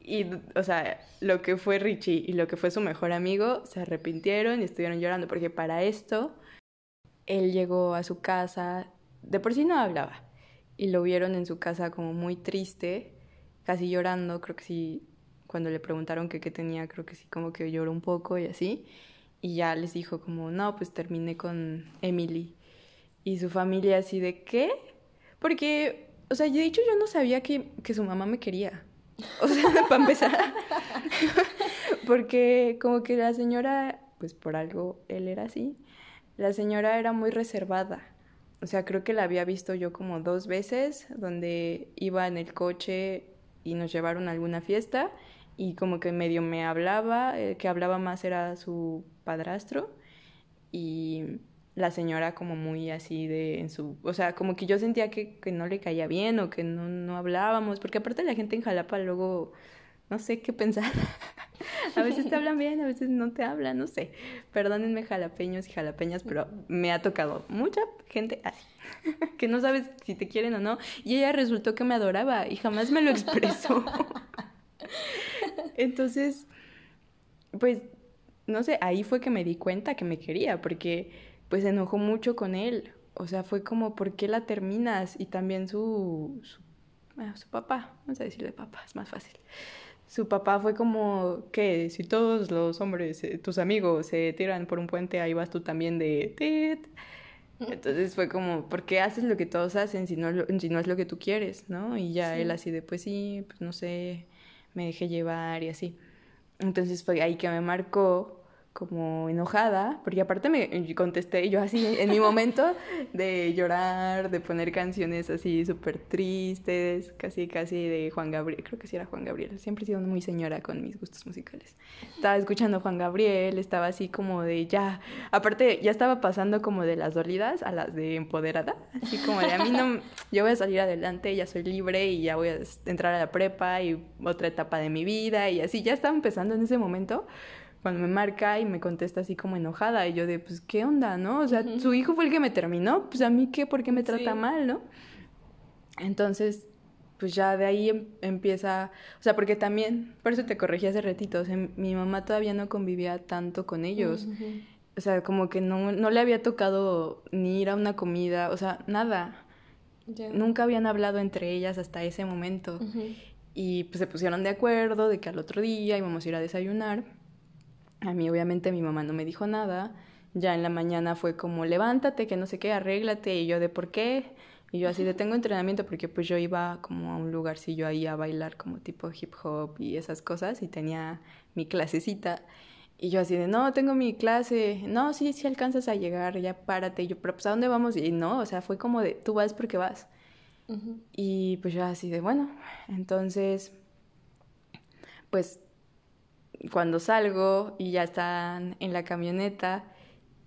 Y, o sea, lo que fue Richie y lo que fue su mejor amigo se arrepintieron y estuvieron llorando, porque para esto él llegó a su casa, de por sí no hablaba, y lo vieron en su casa como muy triste, casi llorando, creo que sí, cuando le preguntaron qué tenía, creo que sí, como que lloró un poco y así, y ya les dijo como, no, pues terminé con Emily. Y su familia así de, ¿qué? Porque, o sea, yo he dicho, yo no sabía que, que su mamá me quería. O sea, para empezar. Porque como que la señora, pues por algo él era así, la señora era muy reservada. O sea, creo que la había visto yo como dos veces, donde iba en el coche y nos llevaron a alguna fiesta y como que medio me hablaba, el que hablaba más era su padrastro y la señora como muy así de en su, o sea, como que yo sentía que, que no le caía bien o que no, no hablábamos, porque aparte la gente en Jalapa luego, no sé qué pensar. a veces te hablan bien, a veces no te hablan, no sé. Perdónenme jalapeños y jalapeñas, pero me ha tocado mucha gente así, que no sabes si te quieren o no, y ella resultó que me adoraba y jamás me lo expresó. Entonces, pues, no sé, ahí fue que me di cuenta que me quería, porque pues se enojó mucho con él. O sea, fue como, ¿por qué la terminas? Y también su, su, ah, su papá, vamos a decirle papá, es más fácil. Su papá fue como, ¿qué? Si todos los hombres, eh, tus amigos, se tiran por un puente, ahí vas tú también de... Tit. Entonces fue como, ¿por qué haces lo que todos hacen si no, si no es lo que tú quieres, no? Y ya él así de, pues sí, pues no sé, me dejé llevar y así. Entonces fue ahí que me marcó como enojada, porque aparte me contesté yo así en mi momento de llorar, de poner canciones así súper tristes, casi casi de Juan Gabriel, creo que sí era Juan Gabriel, siempre he sido muy señora con mis gustos musicales. Estaba escuchando Juan Gabriel, estaba así como de ya, aparte ya estaba pasando como de las dolidas a las de empoderada, así como de a mí no, yo voy a salir adelante, ya soy libre y ya voy a entrar a la prepa y otra etapa de mi vida y así, ya estaba empezando en ese momento cuando me marca y me contesta así como enojada y yo de, pues, ¿qué onda, no? O sea, su hijo fue el que me terminó, pues a mí qué, ¿por qué me trata mal, no? Entonces, pues ya de ahí em, empieza, o sea, porque también, por eso te corregí hace ratito, o sea, mi mamá todavía no convivía tanto con ellos. O sea, como que no, no le había tocado ni ir a una comida, o sea, nada. Nunca habían hablado entre ellas hasta ese momento. Y pues se pusieron de acuerdo de que al otro día íbamos a ir a desayunar. A mí obviamente mi mamá no me dijo nada. Ya en la mañana fue como, levántate, que no sé qué, arréglate. Y yo de por qué. Y yo así de tengo entrenamiento porque pues yo iba como a un lugarcillo ahí a bailar como tipo hip hop y esas cosas y tenía mi clasecita. Y yo así de, no, tengo mi clase, no, sí, sí alcanzas a llegar, ya párate. Y yo, pero pues ¿a dónde vamos? Y no, o sea, fue como de, tú vas porque vas. Y pues yo así de, bueno, entonces, pues cuando salgo y ya están en la camioneta,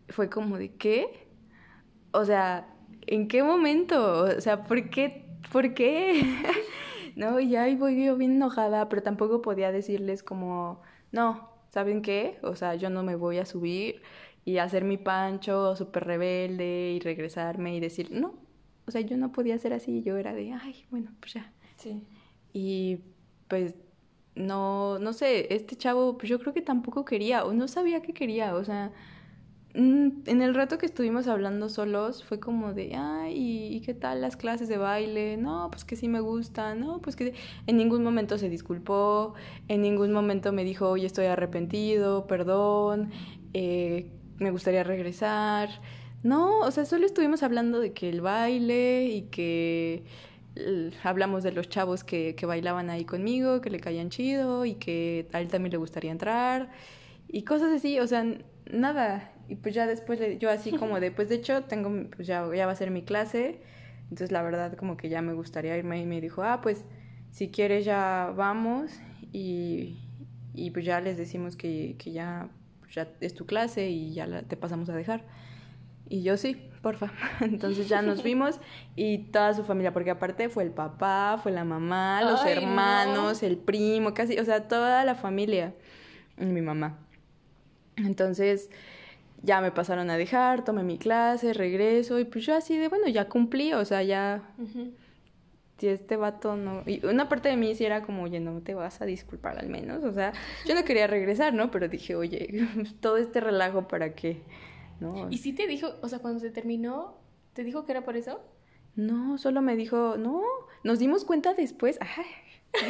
fue como de qué? O sea, ¿en qué momento? O sea, ¿por qué? ¿Por qué? no, y ahí voy yo bien enojada, pero tampoco podía decirles como, no, ¿saben qué? O sea, yo no me voy a subir y hacer mi pancho súper rebelde y regresarme y decir, no, o sea, yo no podía ser así, yo era de, ay, bueno, pues ya. Sí. Y pues no, no sé, este chavo, pues yo creo que tampoco quería, o no sabía que quería, o sea, mm, en el rato que estuvimos hablando solos fue como de, ay, ¿y qué tal las clases de baile? No, pues que sí me gustan, no, pues que en ningún momento se disculpó, en ningún momento me dijo, oye, estoy arrepentido, perdón, eh, me gustaría regresar. No, o sea, solo estuvimos hablando de que el baile y que hablamos de los chavos que, que, bailaban ahí conmigo, que le caían chido y que a él también le gustaría entrar y cosas así, o sea, nada. Y pues ya después yo así como de, pues de hecho tengo, pues ya, ya va a ser mi clase, entonces la verdad como que ya me gustaría irme y me dijo, ah, pues si quieres ya vamos y, y pues ya les decimos que, que ya, ya es tu clase y ya te pasamos a dejar. Y yo sí, porfa. Entonces ya nos fuimos y toda su familia, porque aparte fue el papá, fue la mamá, los hermanos, el primo, casi, o sea, toda la familia y mi mamá. Entonces ya me pasaron a dejar, tomé mi clase, regreso y pues yo así de, bueno, ya cumplí, o sea, ya... Si este vato no... Y una parte de mí sí era como, oye, no te vas a disculpar al menos. O sea, yo no quería regresar, ¿no? Pero dije, oye, todo este relajo para qué ¿Y si te dijo, o sea, cuando se terminó, te dijo que era por eso? No, solo me dijo, no, nos dimos cuenta después. Ay,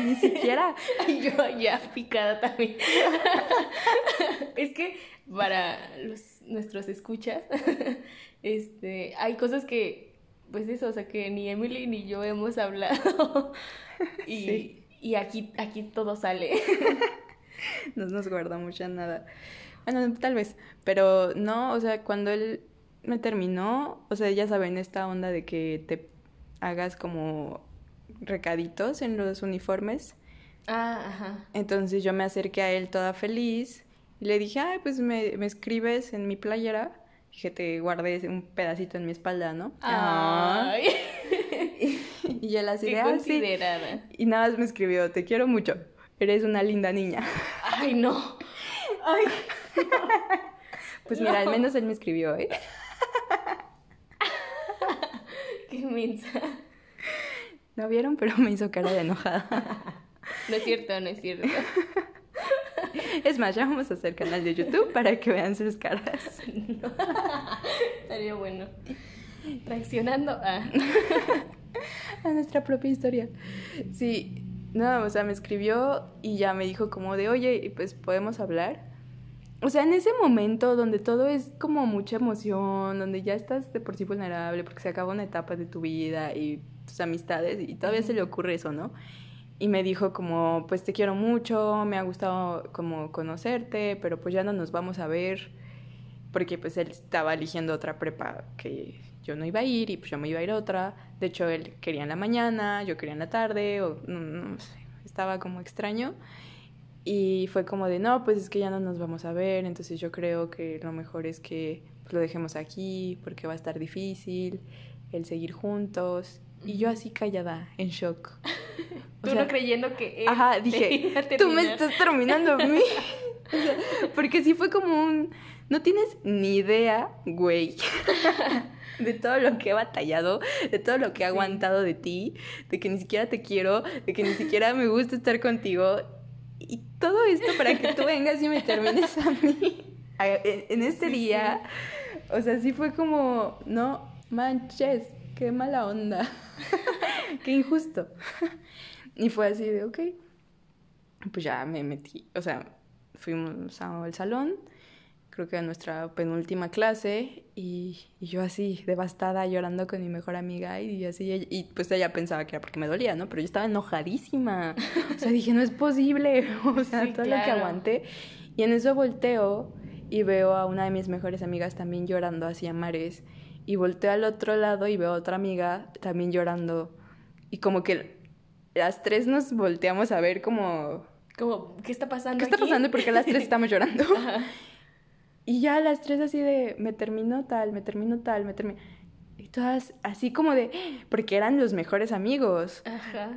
ni siquiera. yo ya picada también. es que para los, nuestros escuchas, este, hay cosas que, pues eso, o sea, que ni Emily ni yo hemos hablado. y, y aquí, aquí todo sale. no nos guarda mucha nada. Bueno, tal vez, pero no, o sea, cuando él me terminó, o sea, ya saben, esta onda de que te hagas como recaditos en los uniformes. Ah, ajá. Entonces yo me acerqué a él toda feliz y le dije, ay, pues me, me escribes en mi playera. Dije, te guardé un pedacito en mi espalda, ¿no? Ay. Y, él así Qué de, considerada. Y nada más me escribió, te quiero mucho, eres una linda niña. Ay, no. Ay. Pues mira, al menos él me escribió, ¿eh? Qué mensa. No vieron, pero me hizo cara de enojada. No es cierto, no es cierto. Es más, ya vamos a hacer canal de YouTube para que vean sus caras. Estaría bueno. Reaccionando a... a nuestra propia historia. Sí, no, o sea, me escribió y ya me dijo como de, oye, pues podemos hablar o sea, en ese momento donde todo es como mucha emoción, donde ya estás de por sí vulnerable porque se acaba una etapa de tu vida y tus amistades y todavía se le ocurre eso, ¿no? y me dijo como, pues te quiero mucho, me ha gustado como conocerte, pero pues ya no nos vamos a ver, porque pues él estaba eligiendo otra prepa que yo no iba a ir y pues yo me iba a ir a otra. De hecho, él quería en la mañana, yo quería en la tarde, o no, sé, estaba como extraño. Y fue como de, no, pues es que ya no nos vamos a ver, entonces yo creo que lo mejor es que pues, lo dejemos aquí porque va a estar difícil el seguir juntos. Y yo así callada, en shock. Tú no creyendo que él Ajá, dije, tú me estás terminando a mí. porque sí fue como un... No tienes ni idea, güey, de todo lo que he batallado, de todo lo que he aguantado de ti, de que ni siquiera te quiero, de que ni siquiera me gusta estar contigo. Todo esto para que tú vengas y me termines a mí. En este día, o sea, sí fue como, no manches, qué mala onda, qué injusto. Y fue así de, ok, pues ya me metí, o sea, fuimos al salón, creo que a nuestra penúltima clase, y, yo así, devastada, llorando con mi mejor amiga, y así, y pues ella pensaba que era porque me dolía, ¿no? Pero yo estaba enojadísima, o sea, dije, no es posible, o sea, todo lo que aguanté. Y en eso volteo y veo a una de mis mejores amigas también llorando hacia mares, y volteo al otro lado y veo a otra amiga también llorando, y como que las tres nos volteamos a ver como... Como, ¿qué está pasando? ¿Qué está pasando? Porque las tres estamos llorando. Y ya las tres así de, me terminó tal, me terminó tal, me terminó... Y todas así como de, porque eran los mejores amigos. Ajá.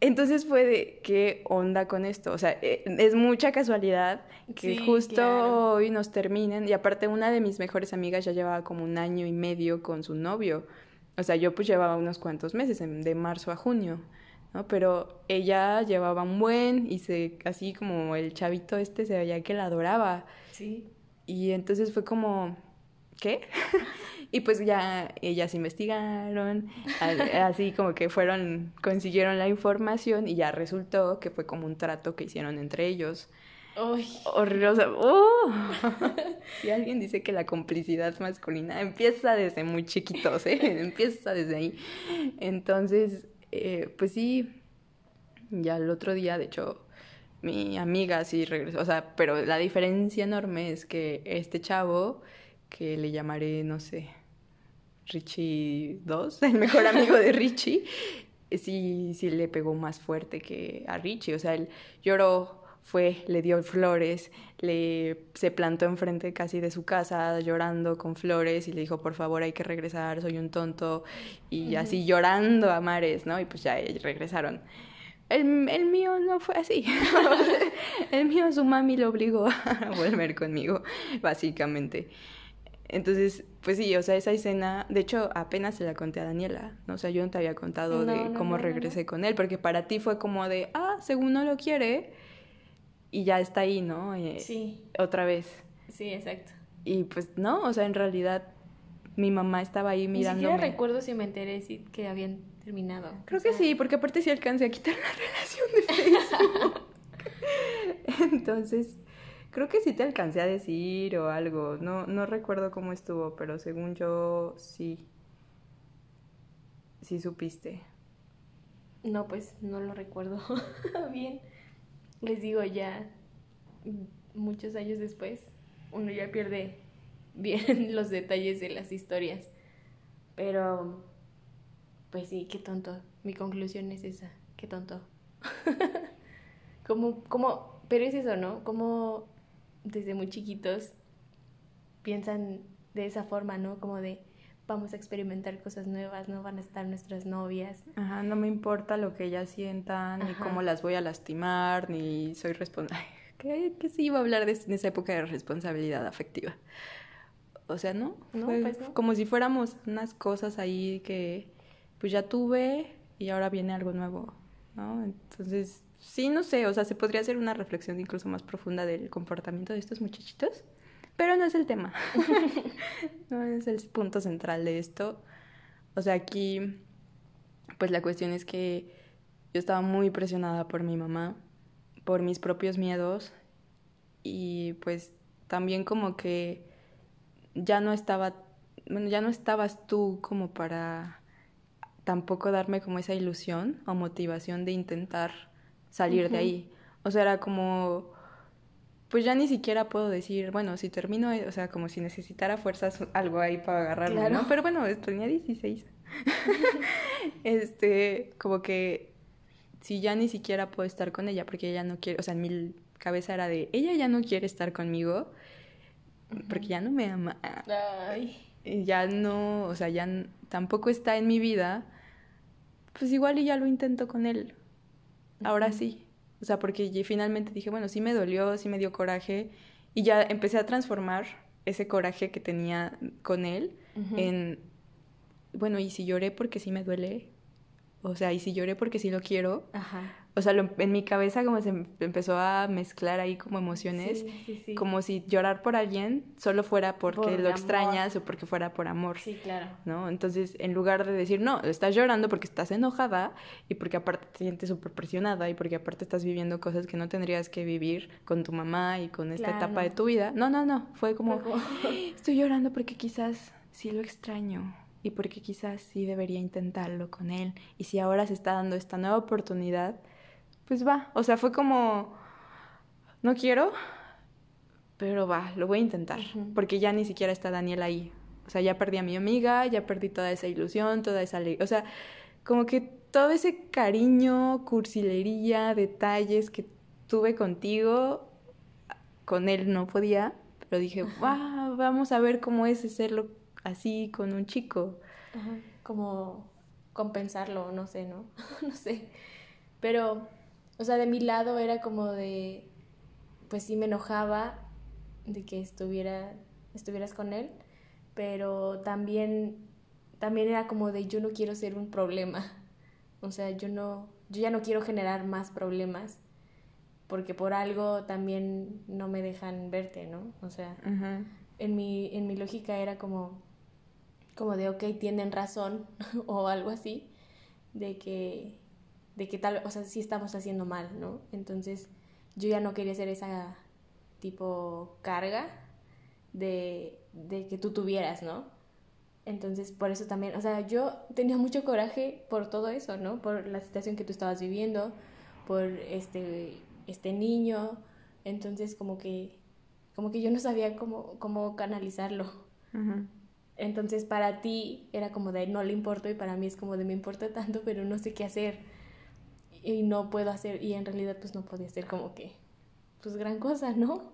Entonces fue de, ¿qué onda con esto? O sea, eh, es mucha casualidad que justo hoy nos terminen. Y aparte una de mis mejores amigas ya llevaba como un año y medio con su novio. O sea, yo pues llevaba unos cuantos meses, de marzo a junio. ¿no? Pero ella llevaba un buen y se, así como el chavito este se veía que la adoraba. Sí. Y entonces fue como, ¿qué? y pues ya ellas investigaron, así como que fueron, consiguieron la información y ya resultó que fue como un trato que hicieron entre ellos. Uy. Horrorosa. ¡Oh! si alguien dice que la complicidad masculina empieza desde muy chiquitos, ¿eh? empieza desde ahí. Entonces, eh, pues sí, ya el otro día, de hecho, mi amiga sí regresó, o sea, pero la diferencia enorme es que este chavo, que le llamaré, no sé, Richie 2, el mejor amigo de Richie, sí, sí le pegó más fuerte que a Richie, o sea, él lloró, fue, le dio flores, le se plantó enfrente casi de su casa llorando con flores y le dijo, por favor, hay que regresar, soy un tonto, y así llorando a mares, ¿no? Y pues ya regresaron. El, el, mío no fue así. el mío, su mami lo obligó a volver conmigo, básicamente. Entonces, pues sí, o sea, esa escena, de hecho, apenas se la conté a Daniela, ¿no? O sea, yo no te había contado de cómo regresé con él, porque para ti fue como de, ah, según no lo quiere, y ya está ahí, ¿no? Eh, sí. Otra vez. Sí, exacto. Y pues no, o sea, en realidad mi mamá estaba ahí mirándome. Ni siquiera recuerdo si me enteré si que habían terminado. Creo que sí, porque aparte sí alcancé a quitar la relación de Facebook. Entonces, creo que sí te alcancé a decir o algo. No, no recuerdo cómo estuvo, pero según yo sí. Sí supiste. No, pues no lo recuerdo bien. Les digo ya muchos años después, uno ya pierde bien los detalles de las historias. Pero pues sí, qué tonto. Mi conclusión es esa, qué tonto. como, como, pero es eso, ¿no? Como desde muy chiquitos piensan de esa forma, ¿no? Como de vamos a experimentar cosas nuevas, no van a estar nuestras novias. Ajá, no me importa lo que ellas sientan, ni cómo las voy a lastimar, ni soy responsable. ¿Qué, ¿Qué sí iba a hablar de, en esa época de responsabilidad afectiva? O sea, ¿no? no, pues no. Como si fuéramos unas cosas ahí que pues ya tuve y ahora viene algo nuevo, ¿no? Entonces, sí, no sé, o sea, se podría hacer una reflexión incluso más profunda del comportamiento de estos muchachitos, pero no es el tema, no es el punto central de esto. O sea, aquí, pues la cuestión es que yo estaba muy presionada por mi mamá, por mis propios miedos y pues también como que ya no estaba, bueno, ya no estabas tú como para tampoco darme como esa ilusión o motivación de intentar salir de ahí. O sea, era como, pues ya ni siquiera puedo decir, bueno, si termino, o sea, como si necesitara fuerzas algo ahí para agarrarme, ¿no? Pero bueno, tenía 16. este, como que si ya ni siquiera puedo estar con ella porque ella no quiere, o sea, en mi cabeza era de, ella ya no quiere estar conmigo porque ya no me ama. Ay. Ya no, o sea, ya tampoco está en mi vida, pues igual y ya lo intento con él. Ahora sí. O sea, porque finalmente dije, bueno, sí me dolió, sí me dio coraje y ya empecé a transformar ese coraje que tenía con él en, bueno, y si lloré porque sí me duele, o sea, y si lloré porque sí lo quiero. Ajá. O sea, en mi cabeza como se empezó a mezclar ahí como emociones, como si llorar por alguien solo fuera porque lo extrañas o porque fuera por amor. Sí, claro. ¿No? Entonces, en lugar de decir, no, estás llorando porque estás enojada y porque aparte te sientes súper presionada y porque aparte estás viviendo cosas que no tendrías que vivir con tu mamá y con esta etapa de tu vida. No, no, no, fue como, estoy llorando porque quizás sí lo extraño y porque quizás sí debería intentarlo con él. Y si ahora se está dando esta nueva oportunidad, pues va. O sea, fue como, no quiero, pero va, lo voy a intentar. Porque ya ni siquiera está Daniel ahí. O sea, ya perdí a mi amiga, ya perdí toda esa ilusión, toda esa alegría. O sea, como que todo ese cariño, cursilería, detalles que tuve contigo, con él no podía. Pero dije, va, vamos a ver cómo es hacerlo así con un chico. Como compensarlo, no sé, ¿no? no sé. Pero, o sea, de mi lado era como de, pues sí me enojaba de que estuviera, estuvieras con él, pero también, también era como de yo no quiero ser un problema. O sea, yo no, yo ya no quiero generar más problemas porque por algo también no me dejan verte, ¿no? O sea, en, mi, en mi lógica era como, como de, ok, tienen razón o algo así, de que, de que tal, o sea, sí estamos haciendo mal, ¿no? Entonces yo ya no quería ser esa tipo carga de, de que tú tuvieras, ¿no? Entonces, por eso también, o sea, yo tenía mucho coraje por todo eso, ¿no? Por la situación que tú estabas viviendo, por este, este niño. Entonces, como que, como que yo no sabía cómo, cómo canalizarlo. Entonces para ti era como de no le importo y para mí es como de me importa tanto, pero no sé qué hacer. Y no puedo hacer, y en realidad pues no podía hacer como que, pues gran cosa, ¿no?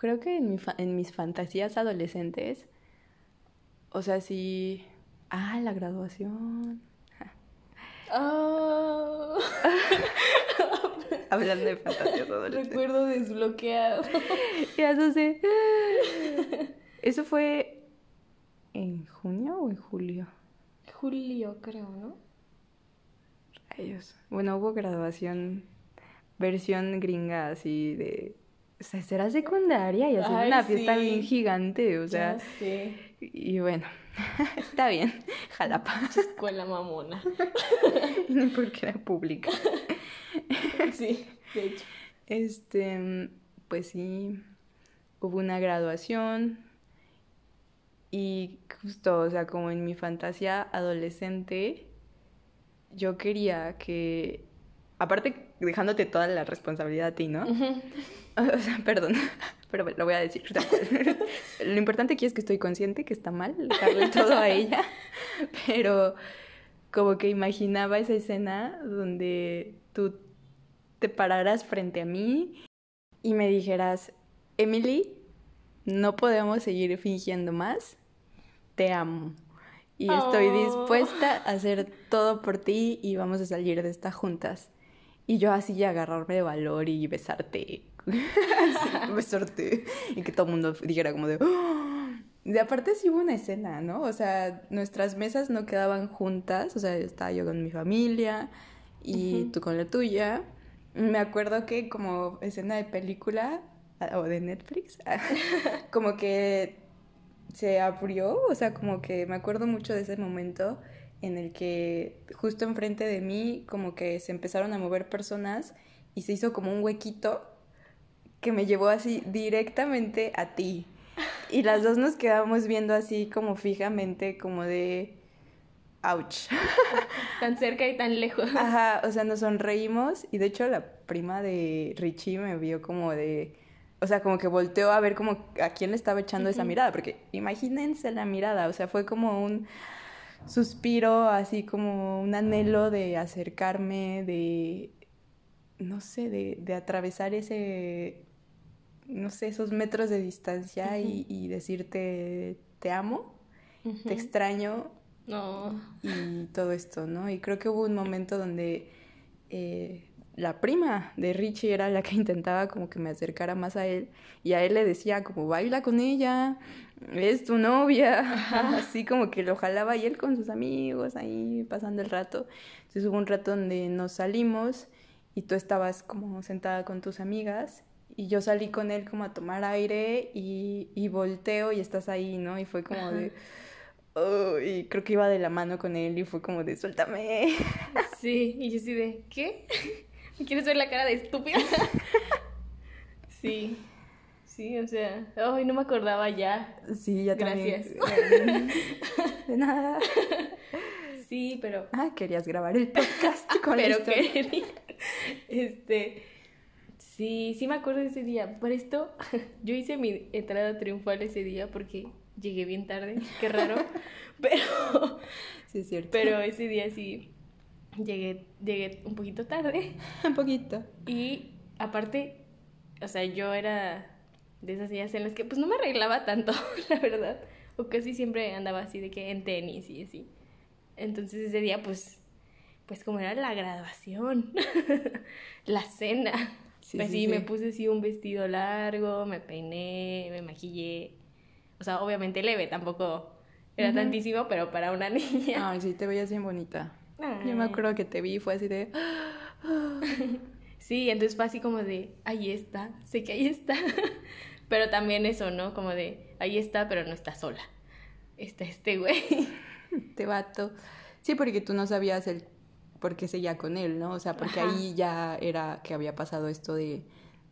Creo que en, mi en mis fantasías adolescentes, o sea, sí... Ah, la graduación. Oh. Hablando de fantasías adolescentes. Recuerdo desbloqueado. ya eso sé. Eso fue ¿En junio o en julio? Julio, creo, ¿no? Rayos. Bueno, hubo graduación, versión gringa así de. O sea, será secundaria y hacer una fiesta bien gigante, o sea. Y bueno, está bien, jalapa. Escuela mamona. no porque era pública. sí, de hecho. Este, pues sí, hubo una graduación, y justo, o sea, como en mi fantasía adolescente, yo quería que, aparte dejándote toda la responsabilidad a ti, ¿no? O sea, perdón, pero lo voy a decir. lo importante aquí es que estoy consciente que está mal dejarle todo a ella, pero como que imaginaba esa escena donde tú te pararas frente a mí y me dijeras, Emily, no podemos seguir fingiendo más, te amo. Y estoy oh. dispuesta a hacer todo por ti y vamos a salir de esta juntas. Y yo así agarrarme de valor y besarte. besarte. Y que todo el mundo dijera como de... ¡Oh! De aparte sí hubo una escena, ¿no? O sea, nuestras mesas no quedaban juntas. O sea, estaba yo con mi familia y tú con la tuya. Me acuerdo que como escena de película o de Netflix, como que se abrió, o sea, como que me acuerdo mucho de ese momento en el que justo enfrente de mí como que se empezaron a mover personas y se hizo como un huequito que me llevó así directamente a ti. Y las dos nos quedamos viendo así como fijamente, como de, ouch. tan cerca y tan lejos. Ajá, o sea, nos sonreímos y de hecho la prima de Richie me vio como de, o sea, como que volteó a ver como a quién le estaba echando esa mirada, porque imagínense la mirada, o sea, fue como un suspiro, así como un anhelo de acercarme, de, no sé, de, de atravesar ese, no sé, esos metros de distancia y, y, decirte, te amo, te extraño. No. Y todo esto, ¿no? Y creo que hubo un momento donde eh, la prima de Richie era la que intentaba como que me acercara más a él y a él le decía como baila con ella, es tu novia, así como que lo jalaba y él con sus amigos ahí pasando el rato. Entonces hubo un rato donde nos salimos y tú estabas como sentada con tus amigas y yo salí con él como a tomar aire y, y volteo y estás ahí, ¿no? Y fue como de... Oh, y creo que iba de la mano con él y fue como de suéltame. Sí, y yo sí de, ¿qué? ¿Me quieres ver la cara de estúpida? sí. Sí, o sea, ay, no me acordaba ya. Sí, ya Gracias. también. De nada. Sí, pero. Ah, querías grabar el podcast con pero quería. Este. Sí, sí me acuerdo de ese día. Por esto, yo hice mi entrada triunfal ese día porque llegué bien tarde. Qué raro. pero. Sí, es cierto. Pero ese día sí. Llegué, llegué un poquito tarde. un poquito. Y aparte, o sea, yo era de esas días en las que pues no me arreglaba tanto, la verdad. O casi siempre andaba así de que en tenis y así. Entonces ese día pues, pues como era la graduación, la cena, Sí, pues sí, me puse así un vestido largo, me peiné, me maquillé. O sea, obviamente leve, tampoco era tantísimo, pero para una niña. Ay, sí, te veías bien bonita. Yo me acuerdo que te vi y fue así de... Sí, entonces fue así como de, ahí está, sé que ahí está. pero también eso, ¿no? Como de, ahí está, pero no está sola. Está este güey. Te vato. Sí, porque tú no sabías el por qué seguía con él, ¿no? O sea, porque Ajá. ahí ya era que había pasado esto de,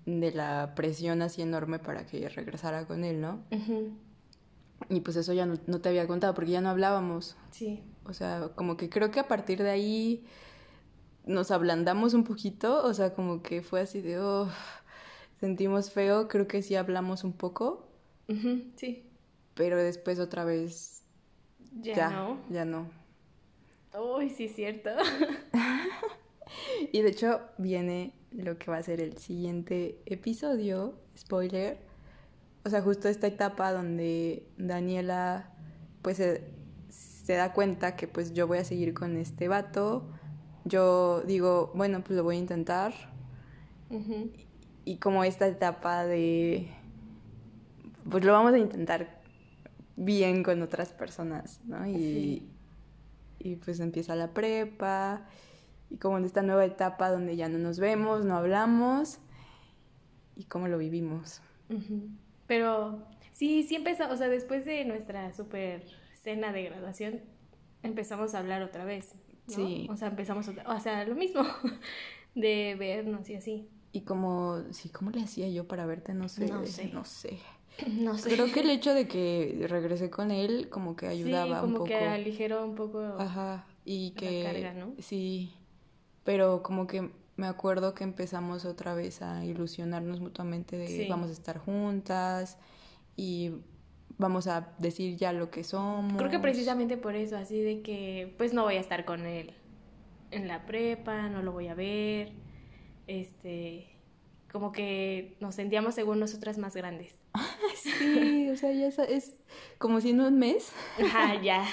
de la presión así enorme para que regresara con él, ¿no? Y pues eso ya no, no te había contado porque ya no hablábamos. Sí. O sea, como que creo que a partir de ahí nos ablandamos un poquito, o sea, como que fue así de, oh, sentimos feo, creo que sí hablamos un poco, Sí. pero después otra vez Ya, ya, no. ya no. Uy, sí, es cierto. Y de hecho viene lo que va a ser el siguiente episodio, spoiler. O sea, justo esta etapa donde Daniela pues se, se da cuenta que pues yo voy a seguir con este vato. Yo digo, bueno, pues lo voy a intentar. Y como esta etapa de pues lo vamos a intentar bien con otras personas, ¿no? Y, Sí. y pues empieza la prepa y como en esta nueva etapa donde ya no nos vemos, no hablamos y cómo lo vivimos. Pero sí, sí empezó, o sea, después de nuestra super cena de graduación, empezamos a hablar otra vez. ¿no? Sí. O sea, empezamos otra, o sea, lo mismo, de vernos y así. Y como, sí, ¿cómo le hacía yo para verte? No sé. No sé. No sé. No sé. Creo que el hecho de que regresé con él como que ayudaba sí, como un poco. que aligeró un poco. Ajá, y la que carga, ¿no? sí, pero como que me acuerdo que empezamos otra vez a ilusionarnos mutuamente de Sí. vamos a estar juntas y vamos a decir ya lo que somos. Creo que precisamente por eso, así de que pues no voy a estar con él en la prepa, no lo voy a ver, este, como que nos sentíamos según nosotras más grandes. Sí, o sea, ya es, es como si en un mes, Ajá, ya.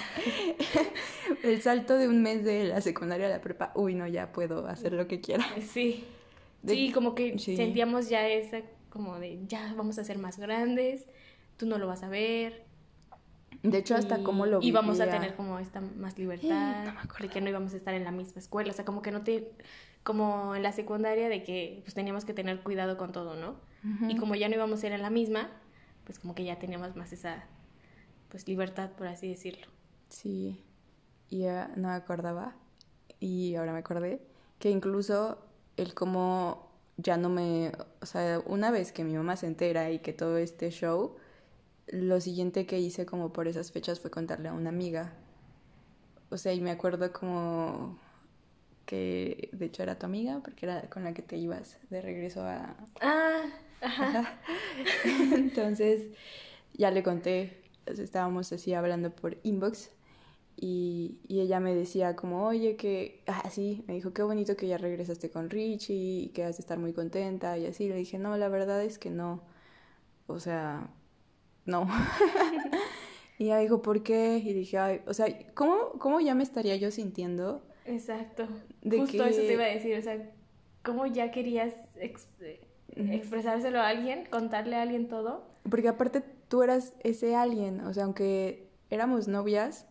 el salto de un mes de la secundaria a la prepa, uy, no, ya puedo hacer lo que quiera. Sí. De- Sí, como que sí. sentíamos ya esa, como de, ya vamos a ser más grandes, tú no lo vas a ver. De hecho, hasta y- cómo lo Y vamos a vivía. tener como esta más libertad, no me de que no íbamos a estar en la misma escuela, o sea, como que no te... Como en la secundaria de que pues teníamos que tener cuidado con todo, ¿no? Y como ya no íbamos a ser en la misma, pues como que ya teníamos más esa, pues libertad, por así decirlo. Sí, y ya no me acordaba y ahora me acordé que incluso el cómo ya no me, o sea, una vez que mi mamá se entera y que todo este show, lo siguiente que hice como por esas fechas fue contarle a una amiga. o sea, y me acuerdo como que de hecho era tu amiga, porque era con la que te ibas de regreso a... Ah, ajá. Entonces, ya le conté, estábamos así hablando por inbox y, y, ella me decía como, oye, que, ah, sí, me dijo, qué bonito que ya regresaste con Richie y que has de estar muy contenta y así. Le dije, no, la verdad es que no. O sea, no. y ella dijo, ¿por qué? Y dije, ay, o sea, ¿cómo, cómo ya me estaría yo sintiendo? Exacto. Justo eso te iba a decir, o sea, ¿cómo ya querías expresárselo a alguien, contarle a alguien todo? Porque aparte tú eras ese alguien, o sea, aunque éramos novias,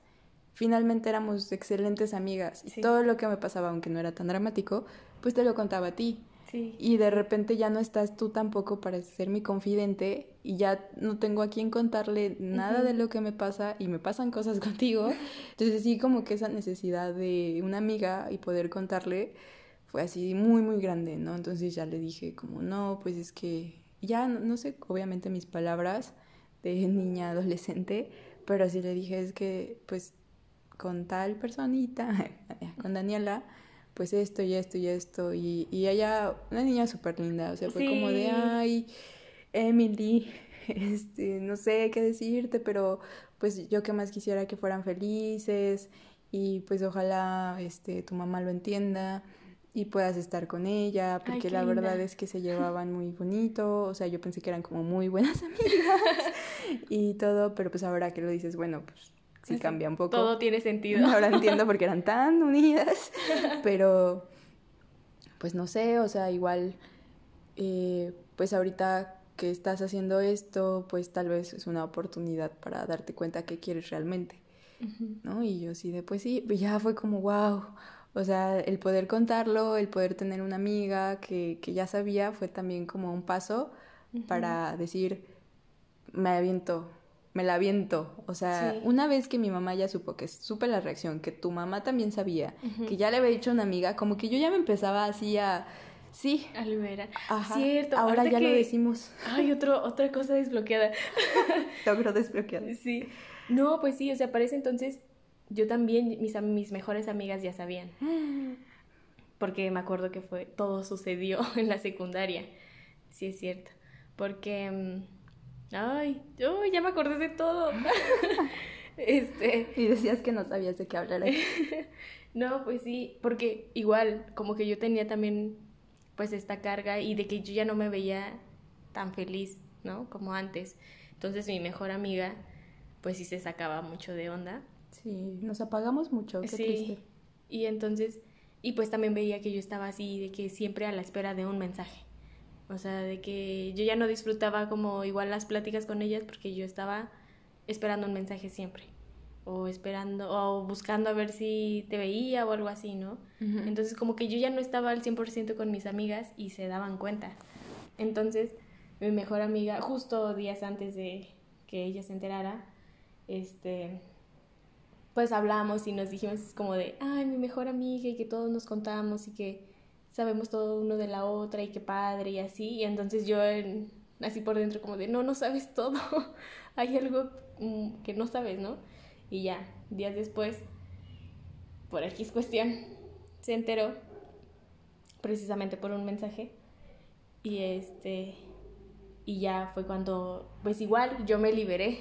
finalmente éramos excelentes amigas. Y todo lo que me pasaba, aunque no era tan dramático, pues te lo contaba a ti. Y de repente ya no estás tú tampoco para ser mi confidente y ya no tengo a quien contarle nada de lo que me pasa y me pasan cosas contigo. Entonces sí como que esa necesidad de una amiga y poder contarle fue así muy muy grande, ¿no? Entonces ya le dije como no, pues es que ya no, sé, obviamente mis palabras de niña adolescente, pero sí le dije es que pues con tal personita, con Daniela, pues esto y esto y esto. Y, y ella, una niña súper linda, o sea, fue como de, ay, Emily, este, no sé qué decirte, pero pues yo que más quisiera que fueran felices y pues ojalá este, tu mamá lo entienda y puedas estar con ella, porque la verdad es que se llevaban muy bonito, o sea, yo pensé que eran como muy buenas amigas y todo, pero pues ahora que lo dices, bueno, pues sí cambia un poco. Todo tiene sentido. Ahora entiendo por qué eran tan unidas, pero pues no sé, o sea, igual, eh, pues ahorita que estás haciendo esto, pues tal vez es una oportunidad para darte cuenta qué quieres realmente, ¿no? Y yo sí, de pues sí, ya fue como, wow, o sea, el poder contarlo, el poder tener una amiga que, que ya sabía, fue también como un paso para decir, me aviento, me la aviento. O sea, una vez que mi mamá ya supo, que supe la reacción, que tu mamá también sabía, que ya le había dicho a una amiga, como que yo ya me empezaba así a... Sí. A liberar. Ajá. Cierto. Ahora ya lo decimos. Ay, otro, otra cosa desbloqueada. Logro desbloqueado. Sí. No, pues sí, o sea, parece entonces yo también, mis, mis mejores amigas ya sabían. Porque me acuerdo que fue, todo sucedió en la secundaria. Sí, es cierto. Porque... Mm, Ay, yo ya me acordé de todo. este. Y decías que no sabías de qué hablar. no, pues sí, porque igual, como que yo tenía también pues esta carga y de que yo ya no me veía tan feliz, ¿no? Como antes. Entonces mi mejor amiga, pues sí se sacaba mucho de onda. Sí, nos apagamos mucho, qué sí. Y entonces, y pues también veía que yo estaba así, de que siempre a la espera de un mensaje. O sea, de que yo ya no disfrutaba como igual las pláticas con ellas porque yo estaba esperando un mensaje siempre. O esperando, o buscando a ver si te veía o algo así, ¿no? Entonces como que yo ya no estaba al 100% con mis amigas y se daban cuenta. Entonces mi mejor amiga, justo días antes de que ella se enterara, este, pues hablamos y nos dijimos como de, ay, mi mejor amiga y que todos nos contamos y que sabemos todo uno de la otra y qué padre y así. Y entonces yo así por dentro como de, no, no sabes todo, hay algo mm, que no sabes, ¿no? Y ya, días después, por es cuestión, se enteró precisamente por un mensaje y este y ya fue cuando pues igual yo me liberé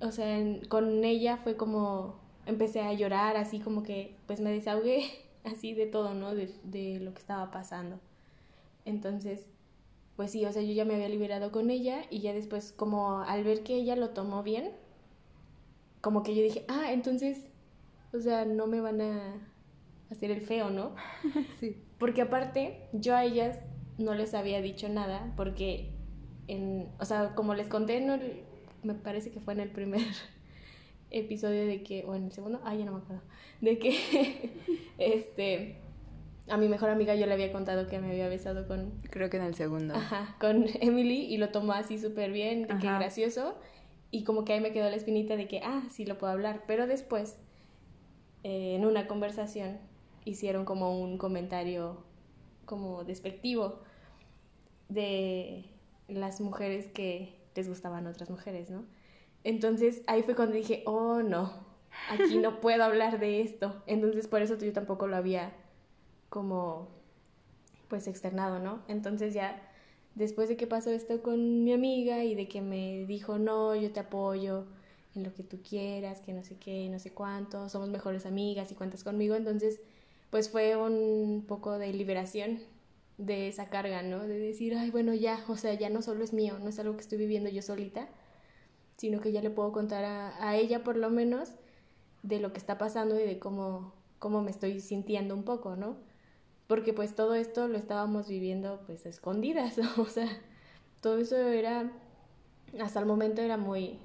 o sea con ella fue como empecé a llorar así como que pues me desahogué así de todo, ¿no? De, de lo que estaba pasando. Entonces, pues sí, o sea, yo ya me había liberado con ella y ya después, como al ver que ella lo tomó bien, como que yo dije, ah, entonces, o sea, no me van a hacer el feo, ¿no? Sí. Porque aparte, yo a ellas no les había dicho nada, porque, en, o sea, como les conté, no, me parece que fue en el primer episodio de que, o en el segundo, ay, ya no me acuerdo, de que, este, a mi mejor amiga yo le había contado que me había besado con... Creo que en el segundo. Ajá, con Emily y lo tomó así súper bien, de que gracioso, y como que ahí me quedó la espinita de que, ah, sí lo puedo hablar, pero después, eh, en una conversación, hicieron como un comentario como despectivo de las mujeres que les gustaban otras mujeres, ¿no? Entonces ahí fue cuando dije, oh no, aquí no puedo hablar de esto. Entonces por eso yo tampoco lo había como pues externado, ¿no? Entonces ya después de que pasó esto con mi amiga y de que me dijo, no, yo te apoyo en lo que tú quieras, que no sé qué, no sé cuánto, somos mejores amigas y cuentas conmigo, entonces pues fue un poco de liberación de esa carga, ¿no? De decir, ay, bueno, ya, o sea, ya no solo es mío, no es algo que estoy viviendo yo solita, sino que ya le puedo contar a, a ella por lo menos de lo que está pasando y de cómo, cómo me estoy sintiendo un poco, ¿no? Porque pues todo esto lo estábamos viviendo pues escondidas, o sea, todo eso era, hasta el momento era muy,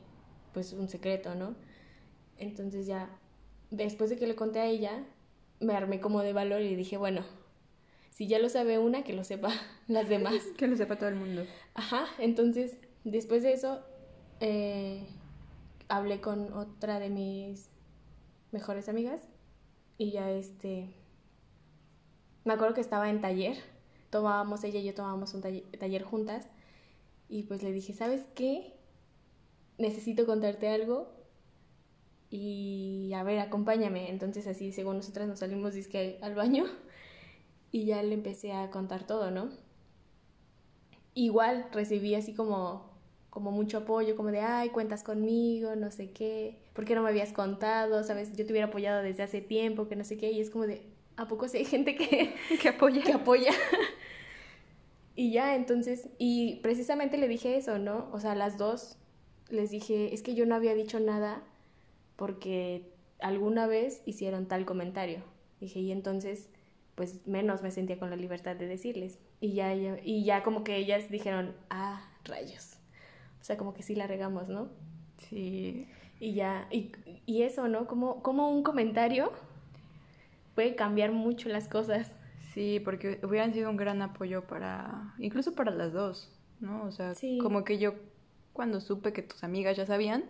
pues un secreto, ¿no? Entonces ya, después de que le conté a ella, me armé como de valor y dije, bueno, si ya lo sabe una, que lo sepa las demás. que lo sepa todo el mundo. Ajá, entonces, después de eso, eh, hablé con otra de mis mejores amigas y ya este, me acuerdo que estaba en taller, tomábamos, ella y yo tomábamos un taller, juntas y pues le dije, ¿sabes qué? Necesito contarte algo y a ver, acompáñame. Entonces así, según nosotras nos salimos disque al baño y ya le empecé a contar todo, ¿no? Igual recibí así como, como mucho apoyo, como de, ay, cuentas conmigo, no sé qué, ¿por qué no me habías contado? ¿Sabes? Yo te hubiera apoyado desde hace tiempo, que no sé qué, y es como de, ¿a poco sí hay gente que, que apoya? Que apoya. y ya, entonces, y precisamente le dije eso, ¿no? O sea, las dos les dije, es que yo no había dicho nada porque alguna vez hicieron tal comentario. Dije, y entonces pues menos me sentía con la libertad de decirles. Y ya, y ya como que ellas dijeron, ah, rayos. O sea, como que sí la regamos, ¿no? Sí. Y ya, y, y eso, ¿no? Como, como un comentario puede cambiar mucho las cosas. Sí, porque hubieran sido un gran apoyo para, incluso para las dos, ¿no? O sea, como que yo cuando supe que tus amigas ya sabían,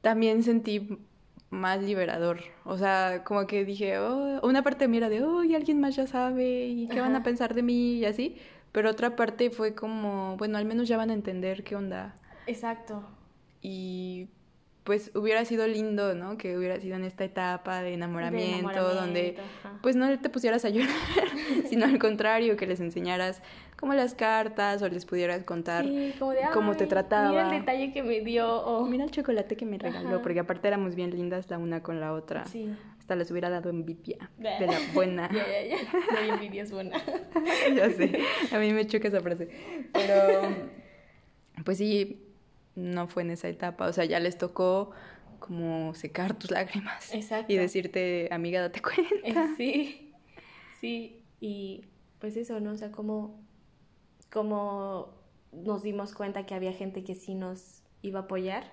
también sentí más liberador. O sea, como que dije, oh, una parte mira de, oh, y alguien más ya sabe, y qué van a pensar de mí, y así. Pero otra parte fue como, bueno, al menos ya van a entender qué onda. Exacto. Y pues hubiera sido lindo, ¿no? Que hubiera sido en esta etapa de enamoramiento, donde pues no te pusieras a llorar, sino al contrario, que les enseñaras como las cartas o les pudieras contar cómo te trataba. Mira el detalle que me dio o mira el chocolate que me regaló, porque aparte éramos bien lindas la una con la otra. Sí. Hasta les hubiera dado envidia de la buena. ya, ya, ya. La envidia es buena. ya sé. A mí me choca esa frase. Pero pues sí, no fue en esa etapa, o sea, ya les tocó como secar tus lágrimas Exacto. y decirte, amiga, date cuenta. Eh, sí, sí, y pues eso, ¿no? O sea, como, como nos dimos cuenta que había gente que sí nos iba a apoyar,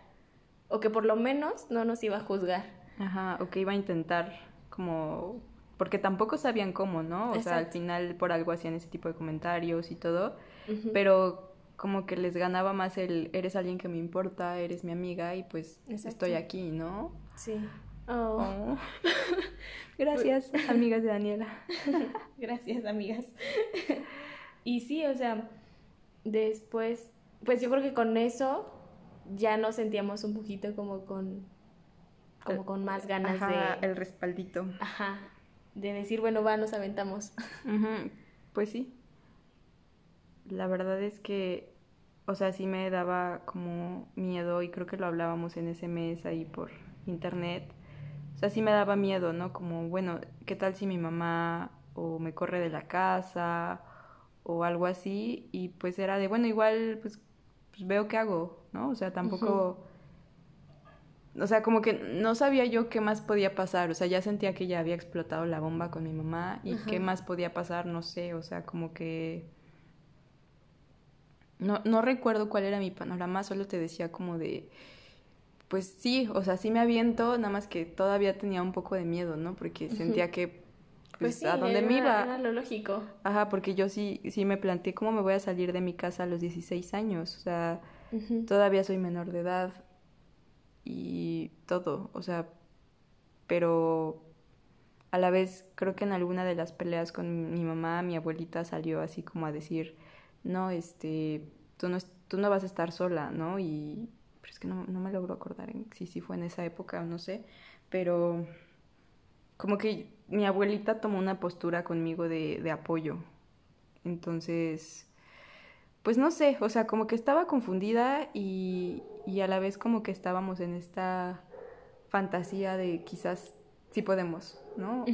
o que por lo menos no nos iba a juzgar. Ajá, o que iba a intentar como... Porque tampoco sabían cómo, ¿no? O sea, al final por algo hacían ese tipo de comentarios y todo, pero como que les ganaba más el eres alguien que me importa, eres mi amiga y pues estoy aquí, ¿no? Sí. Oh. oh. Gracias, amigas de Daniela. Gracias, amigas. y sí, o sea, después, pues yo creo que con eso ya nos sentíamos un poquito como con como con más ganas de el respaldito. Ajá. De decir, bueno, va, nos aventamos. Pues sí la verdad es que, o sea, sí me daba como miedo y creo que lo hablábamos en ese mes ahí por internet. O sea, sí me daba miedo, ¿no? Como, bueno, ¿qué tal si mi mamá o me corre de la casa o algo así? Y pues era de, bueno, igual pues, pues veo qué hago, ¿no? O sea, tampoco... O sea, como que no sabía yo qué más podía pasar, o sea, ya sentía que ya había explotado la bomba con mi mamá y qué más podía pasar, no sé, o sea, como que no, no recuerdo cuál era mi panorama, solo te decía como de, pues sí, o sea, sí me aviento, nada más que todavía tenía un poco de miedo, ¿no? Porque sentía que, pues, pues a dónde me iba. Era lo lógico. Ajá, porque yo sí, sí me planteé cómo me voy a salir de mi casa a los 16 años, o sea, todavía soy menor de edad y todo, o sea, pero a la vez creo que en alguna de las peleas con mi mamá, mi abuelita salió así como a decir, no, este, tú no, tú no vas a estar sola, ¿no? Y pero es que no, no me logro acordar en, si sí fue en esa época o no sé, pero como que mi abuelita tomó una postura conmigo de, de apoyo. Entonces, pues no sé, o sea, como que estaba confundida y, y a la vez como que estábamos en esta fantasía de quizás sí podemos, ¿no?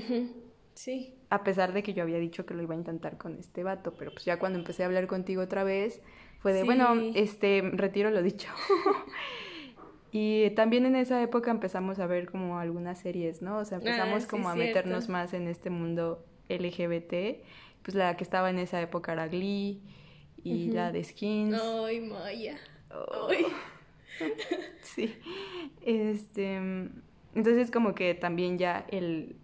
Sí. A pesar de que yo había dicho que lo iba a intentar con este vato, pero pues ya cuando empecé a hablar contigo otra vez, fue de, bueno, este, retiro lo dicho. y también en esa época empezamos a ver como algunas series, ¿no? O sea, empezamos Ah, sí, como a cierto. meternos más en este mundo LGBT. Pues la que estaba en esa época era Glee y la de Skins. Ay, Maya. Oh. Ay. Sí. Este, entonces como que también ya el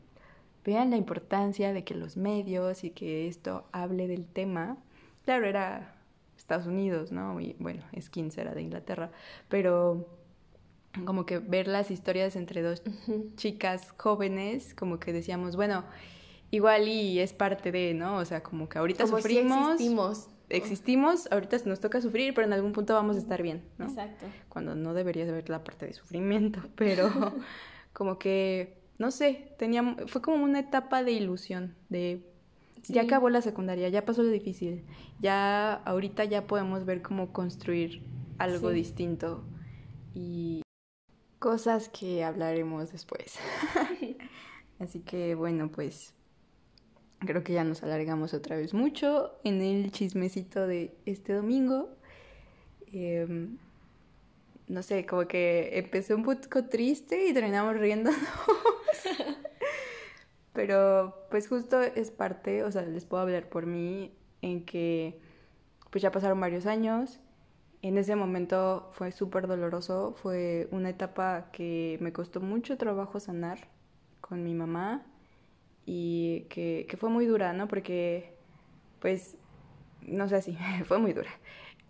vean la importancia de que los medios y que esto hable del tema. Claro, era Estados Unidos, ¿no? Y bueno, Skins era de Inglaterra, pero como que ver las historias entre dos chicas jóvenes, como que decíamos, bueno, igual y es parte de, ¿no? O sea, como que ahorita Como si sufrimos, existimos. existimos, ahorita nos toca sufrir, pero en algún punto vamos a estar bien, ¿no? Exacto. cuando no deberías ver la parte de sufrimiento, pero como que, no sé, tenía, fue como una etapa de ilusión, de ya acabó la secundaria, ya pasó lo difícil, ya ahorita ya podemos ver cómo construir algo Sí. distinto y cosas que hablaremos después. Así que bueno, pues creo que ya nos alargamos otra vez mucho en el chismecito de este domingo. Em, no sé, como que empecé un poco triste y terminamos riéndonos. Pero pues justo es parte, o sea, les puedo hablar por mí en que pues ya pasaron varios años. En ese momento fue súper doloroso, fue una etapa que me costó mucho trabajo sanar con mi mamá y que, que fue muy dura, ¿no? Porque pues, no sé si, fue muy dura.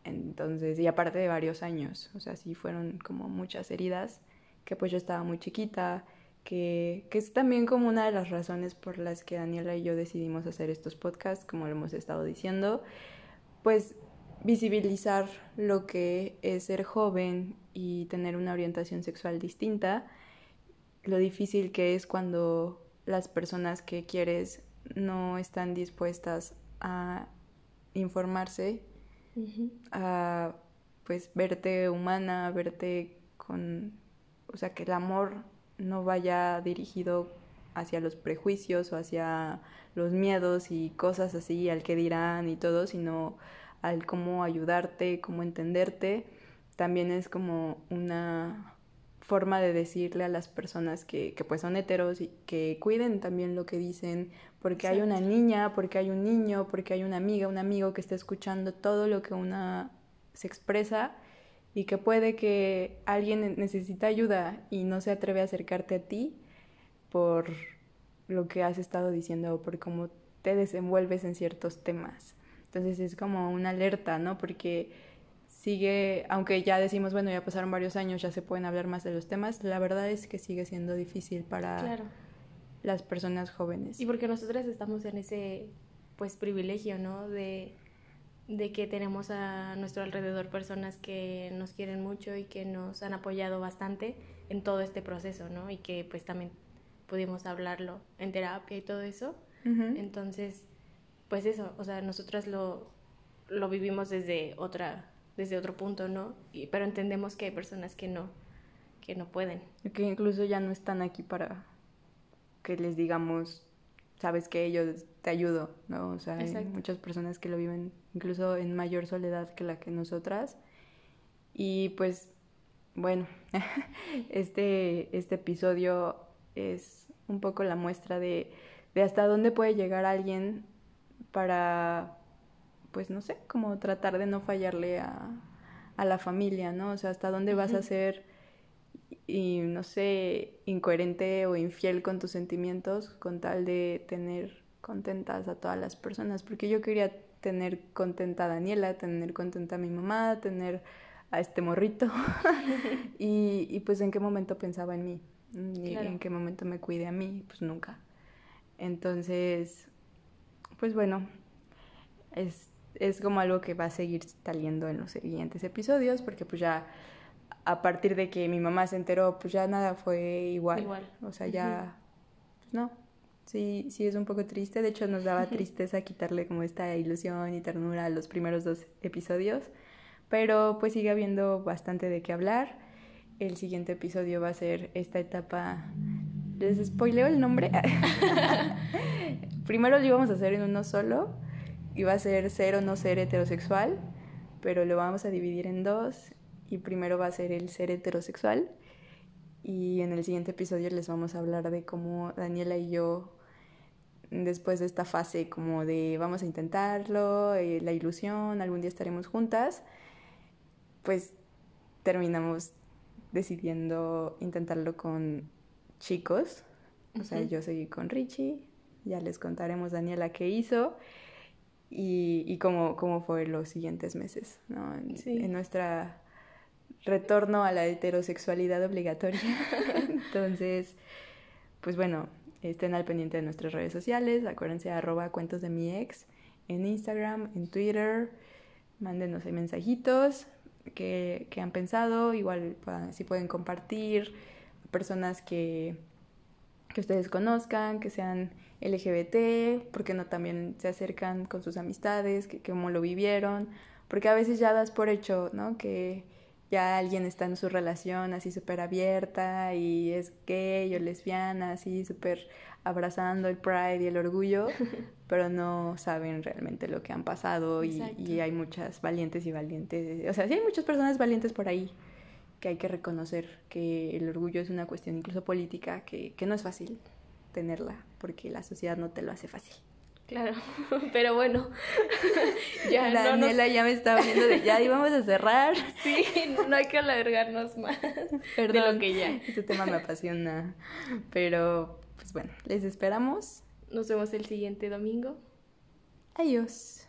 Entonces, y aparte de varios años, o sea, sí fueron como muchas heridas, que pues yo estaba muy chiquita, que, que es también como una de las razones por las que Daniela y yo decidimos hacer estos podcasts, como lo hemos estado diciendo, pues visibilizar lo que es ser joven y tener una orientación sexual distinta, lo difícil que es cuando las personas que quieres no están dispuestas a informarse A pues verte humana, verte con, o sea, que el amor no vaya dirigido hacia los prejuicios o hacia los miedos y cosas así, al que dirán y todo, sino al cómo ayudarte, cómo entenderte. También es como una forma de decirle a las personas que, que pues son heteros y que cuiden también lo que dicen, porque hay una niña, porque hay un niño, porque hay una amiga, un amigo que está escuchando todo lo que una se expresa y que puede que alguien necesita ayuda y no se atreve a acercarte a ti por lo que has estado diciendo o por cómo te desenvuelves en ciertos temas. Entonces es como una alerta, ¿no? Porque sigue, aunque ya decimos, bueno, ya pasaron varios años, ya se pueden hablar más de los temas, la verdad es que sigue siendo difícil para Claro. las personas jóvenes. Y porque nosotras estamos en ese pues privilegio, ¿no? De, de que tenemos a nuestro alrededor personas que nos quieren mucho y que nos han apoyado bastante en todo este proceso, ¿no? Y que pues también pudimos hablarlo en terapia y todo eso. Entonces, pues eso, o sea, nosotras lo, lo vivimos desde otra desde otro punto, ¿no? Y, pero entendemos que hay personas que no que no pueden. Que incluso ya no están aquí para que les digamos, sabes que yo te ayudo, ¿no? O sea, hay muchas personas que lo viven incluso en mayor soledad que la que nosotras. Y pues, bueno, este, este episodio es un poco la muestra de, de hasta dónde puede llegar alguien para, pues no sé, como tratar de no fallarle a, a la familia, ¿no? O sea, hasta dónde vas a ser y no sé, incoherente o infiel con tus sentimientos con tal de tener contentas a todas las personas, porque yo quería tener contenta a Daniela, tener contenta a mi mamá, tener a este morrito y, y pues en qué momento pensaba en mí y Claro. en qué momento me cuide a mí, pues nunca. Entonces, pues bueno, es, es como algo que va a seguir saliendo en los siguientes episodios, porque pues ya a partir de que mi mamá se enteró, pues ya nada fue igual. Igual. O sea, ya, pues no. Sí, sí es un poco triste. De hecho, nos daba tristeza quitarle como esta ilusión y ternura a los primeros dos episodios. Pero pues sigue habiendo bastante de qué hablar. El siguiente episodio va a ser esta etapa. ¿Les spoileo el nombre? Primero lo íbamos a hacer en uno solo. Iba a ser ser o no ser heterosexual. Pero lo vamos a dividir en dos. Y primero va a ser el ser heterosexual. Y en el siguiente episodio les vamos a hablar de cómo Daniela y yo, después de esta fase como de vamos a intentarlo, eh, la ilusión, algún día estaremos juntas, pues terminamos decidiendo intentarlo con chicos. O sea, yo seguí con Richie, ya les contaremos Daniela qué hizo y, y cómo, cómo fue los siguientes meses, ¿no? En, en nuestra retorno a la heterosexualidad obligatoria. Entonces, pues bueno, estén al pendiente de nuestras redes sociales, acuérdense arroba cuentos de mi ex en Instagram, en Twitter, mándenos ahí mensajitos que, que han pensado, igual si pueden compartir, personas que, que ustedes conozcan, que sean LGBT, porque no también se acercan con sus amistades, que, cómo lo vivieron, porque a veces ya das por hecho, ¿no? Que ya alguien está en su relación así súper abierta y es gay o lesbiana, así súper abrazando el pride y el orgullo, pero no saben realmente lo que han pasado y, y, hay muchas valientes y valientes, o sea, sí hay muchas personas valientes por ahí que hay que reconocer que el orgullo es una cuestión incluso política que, que no es fácil tenerla porque la sociedad no te lo hace fácil. Claro, pero bueno, ya la Daniela ya me estaba viendo de ya íbamos a cerrar. Sí, no hay que alargarnos más Perdón, de lo que ya. Este tema me apasiona, pero pues bueno, les esperamos. Nos vemos el siguiente domingo. Adiós.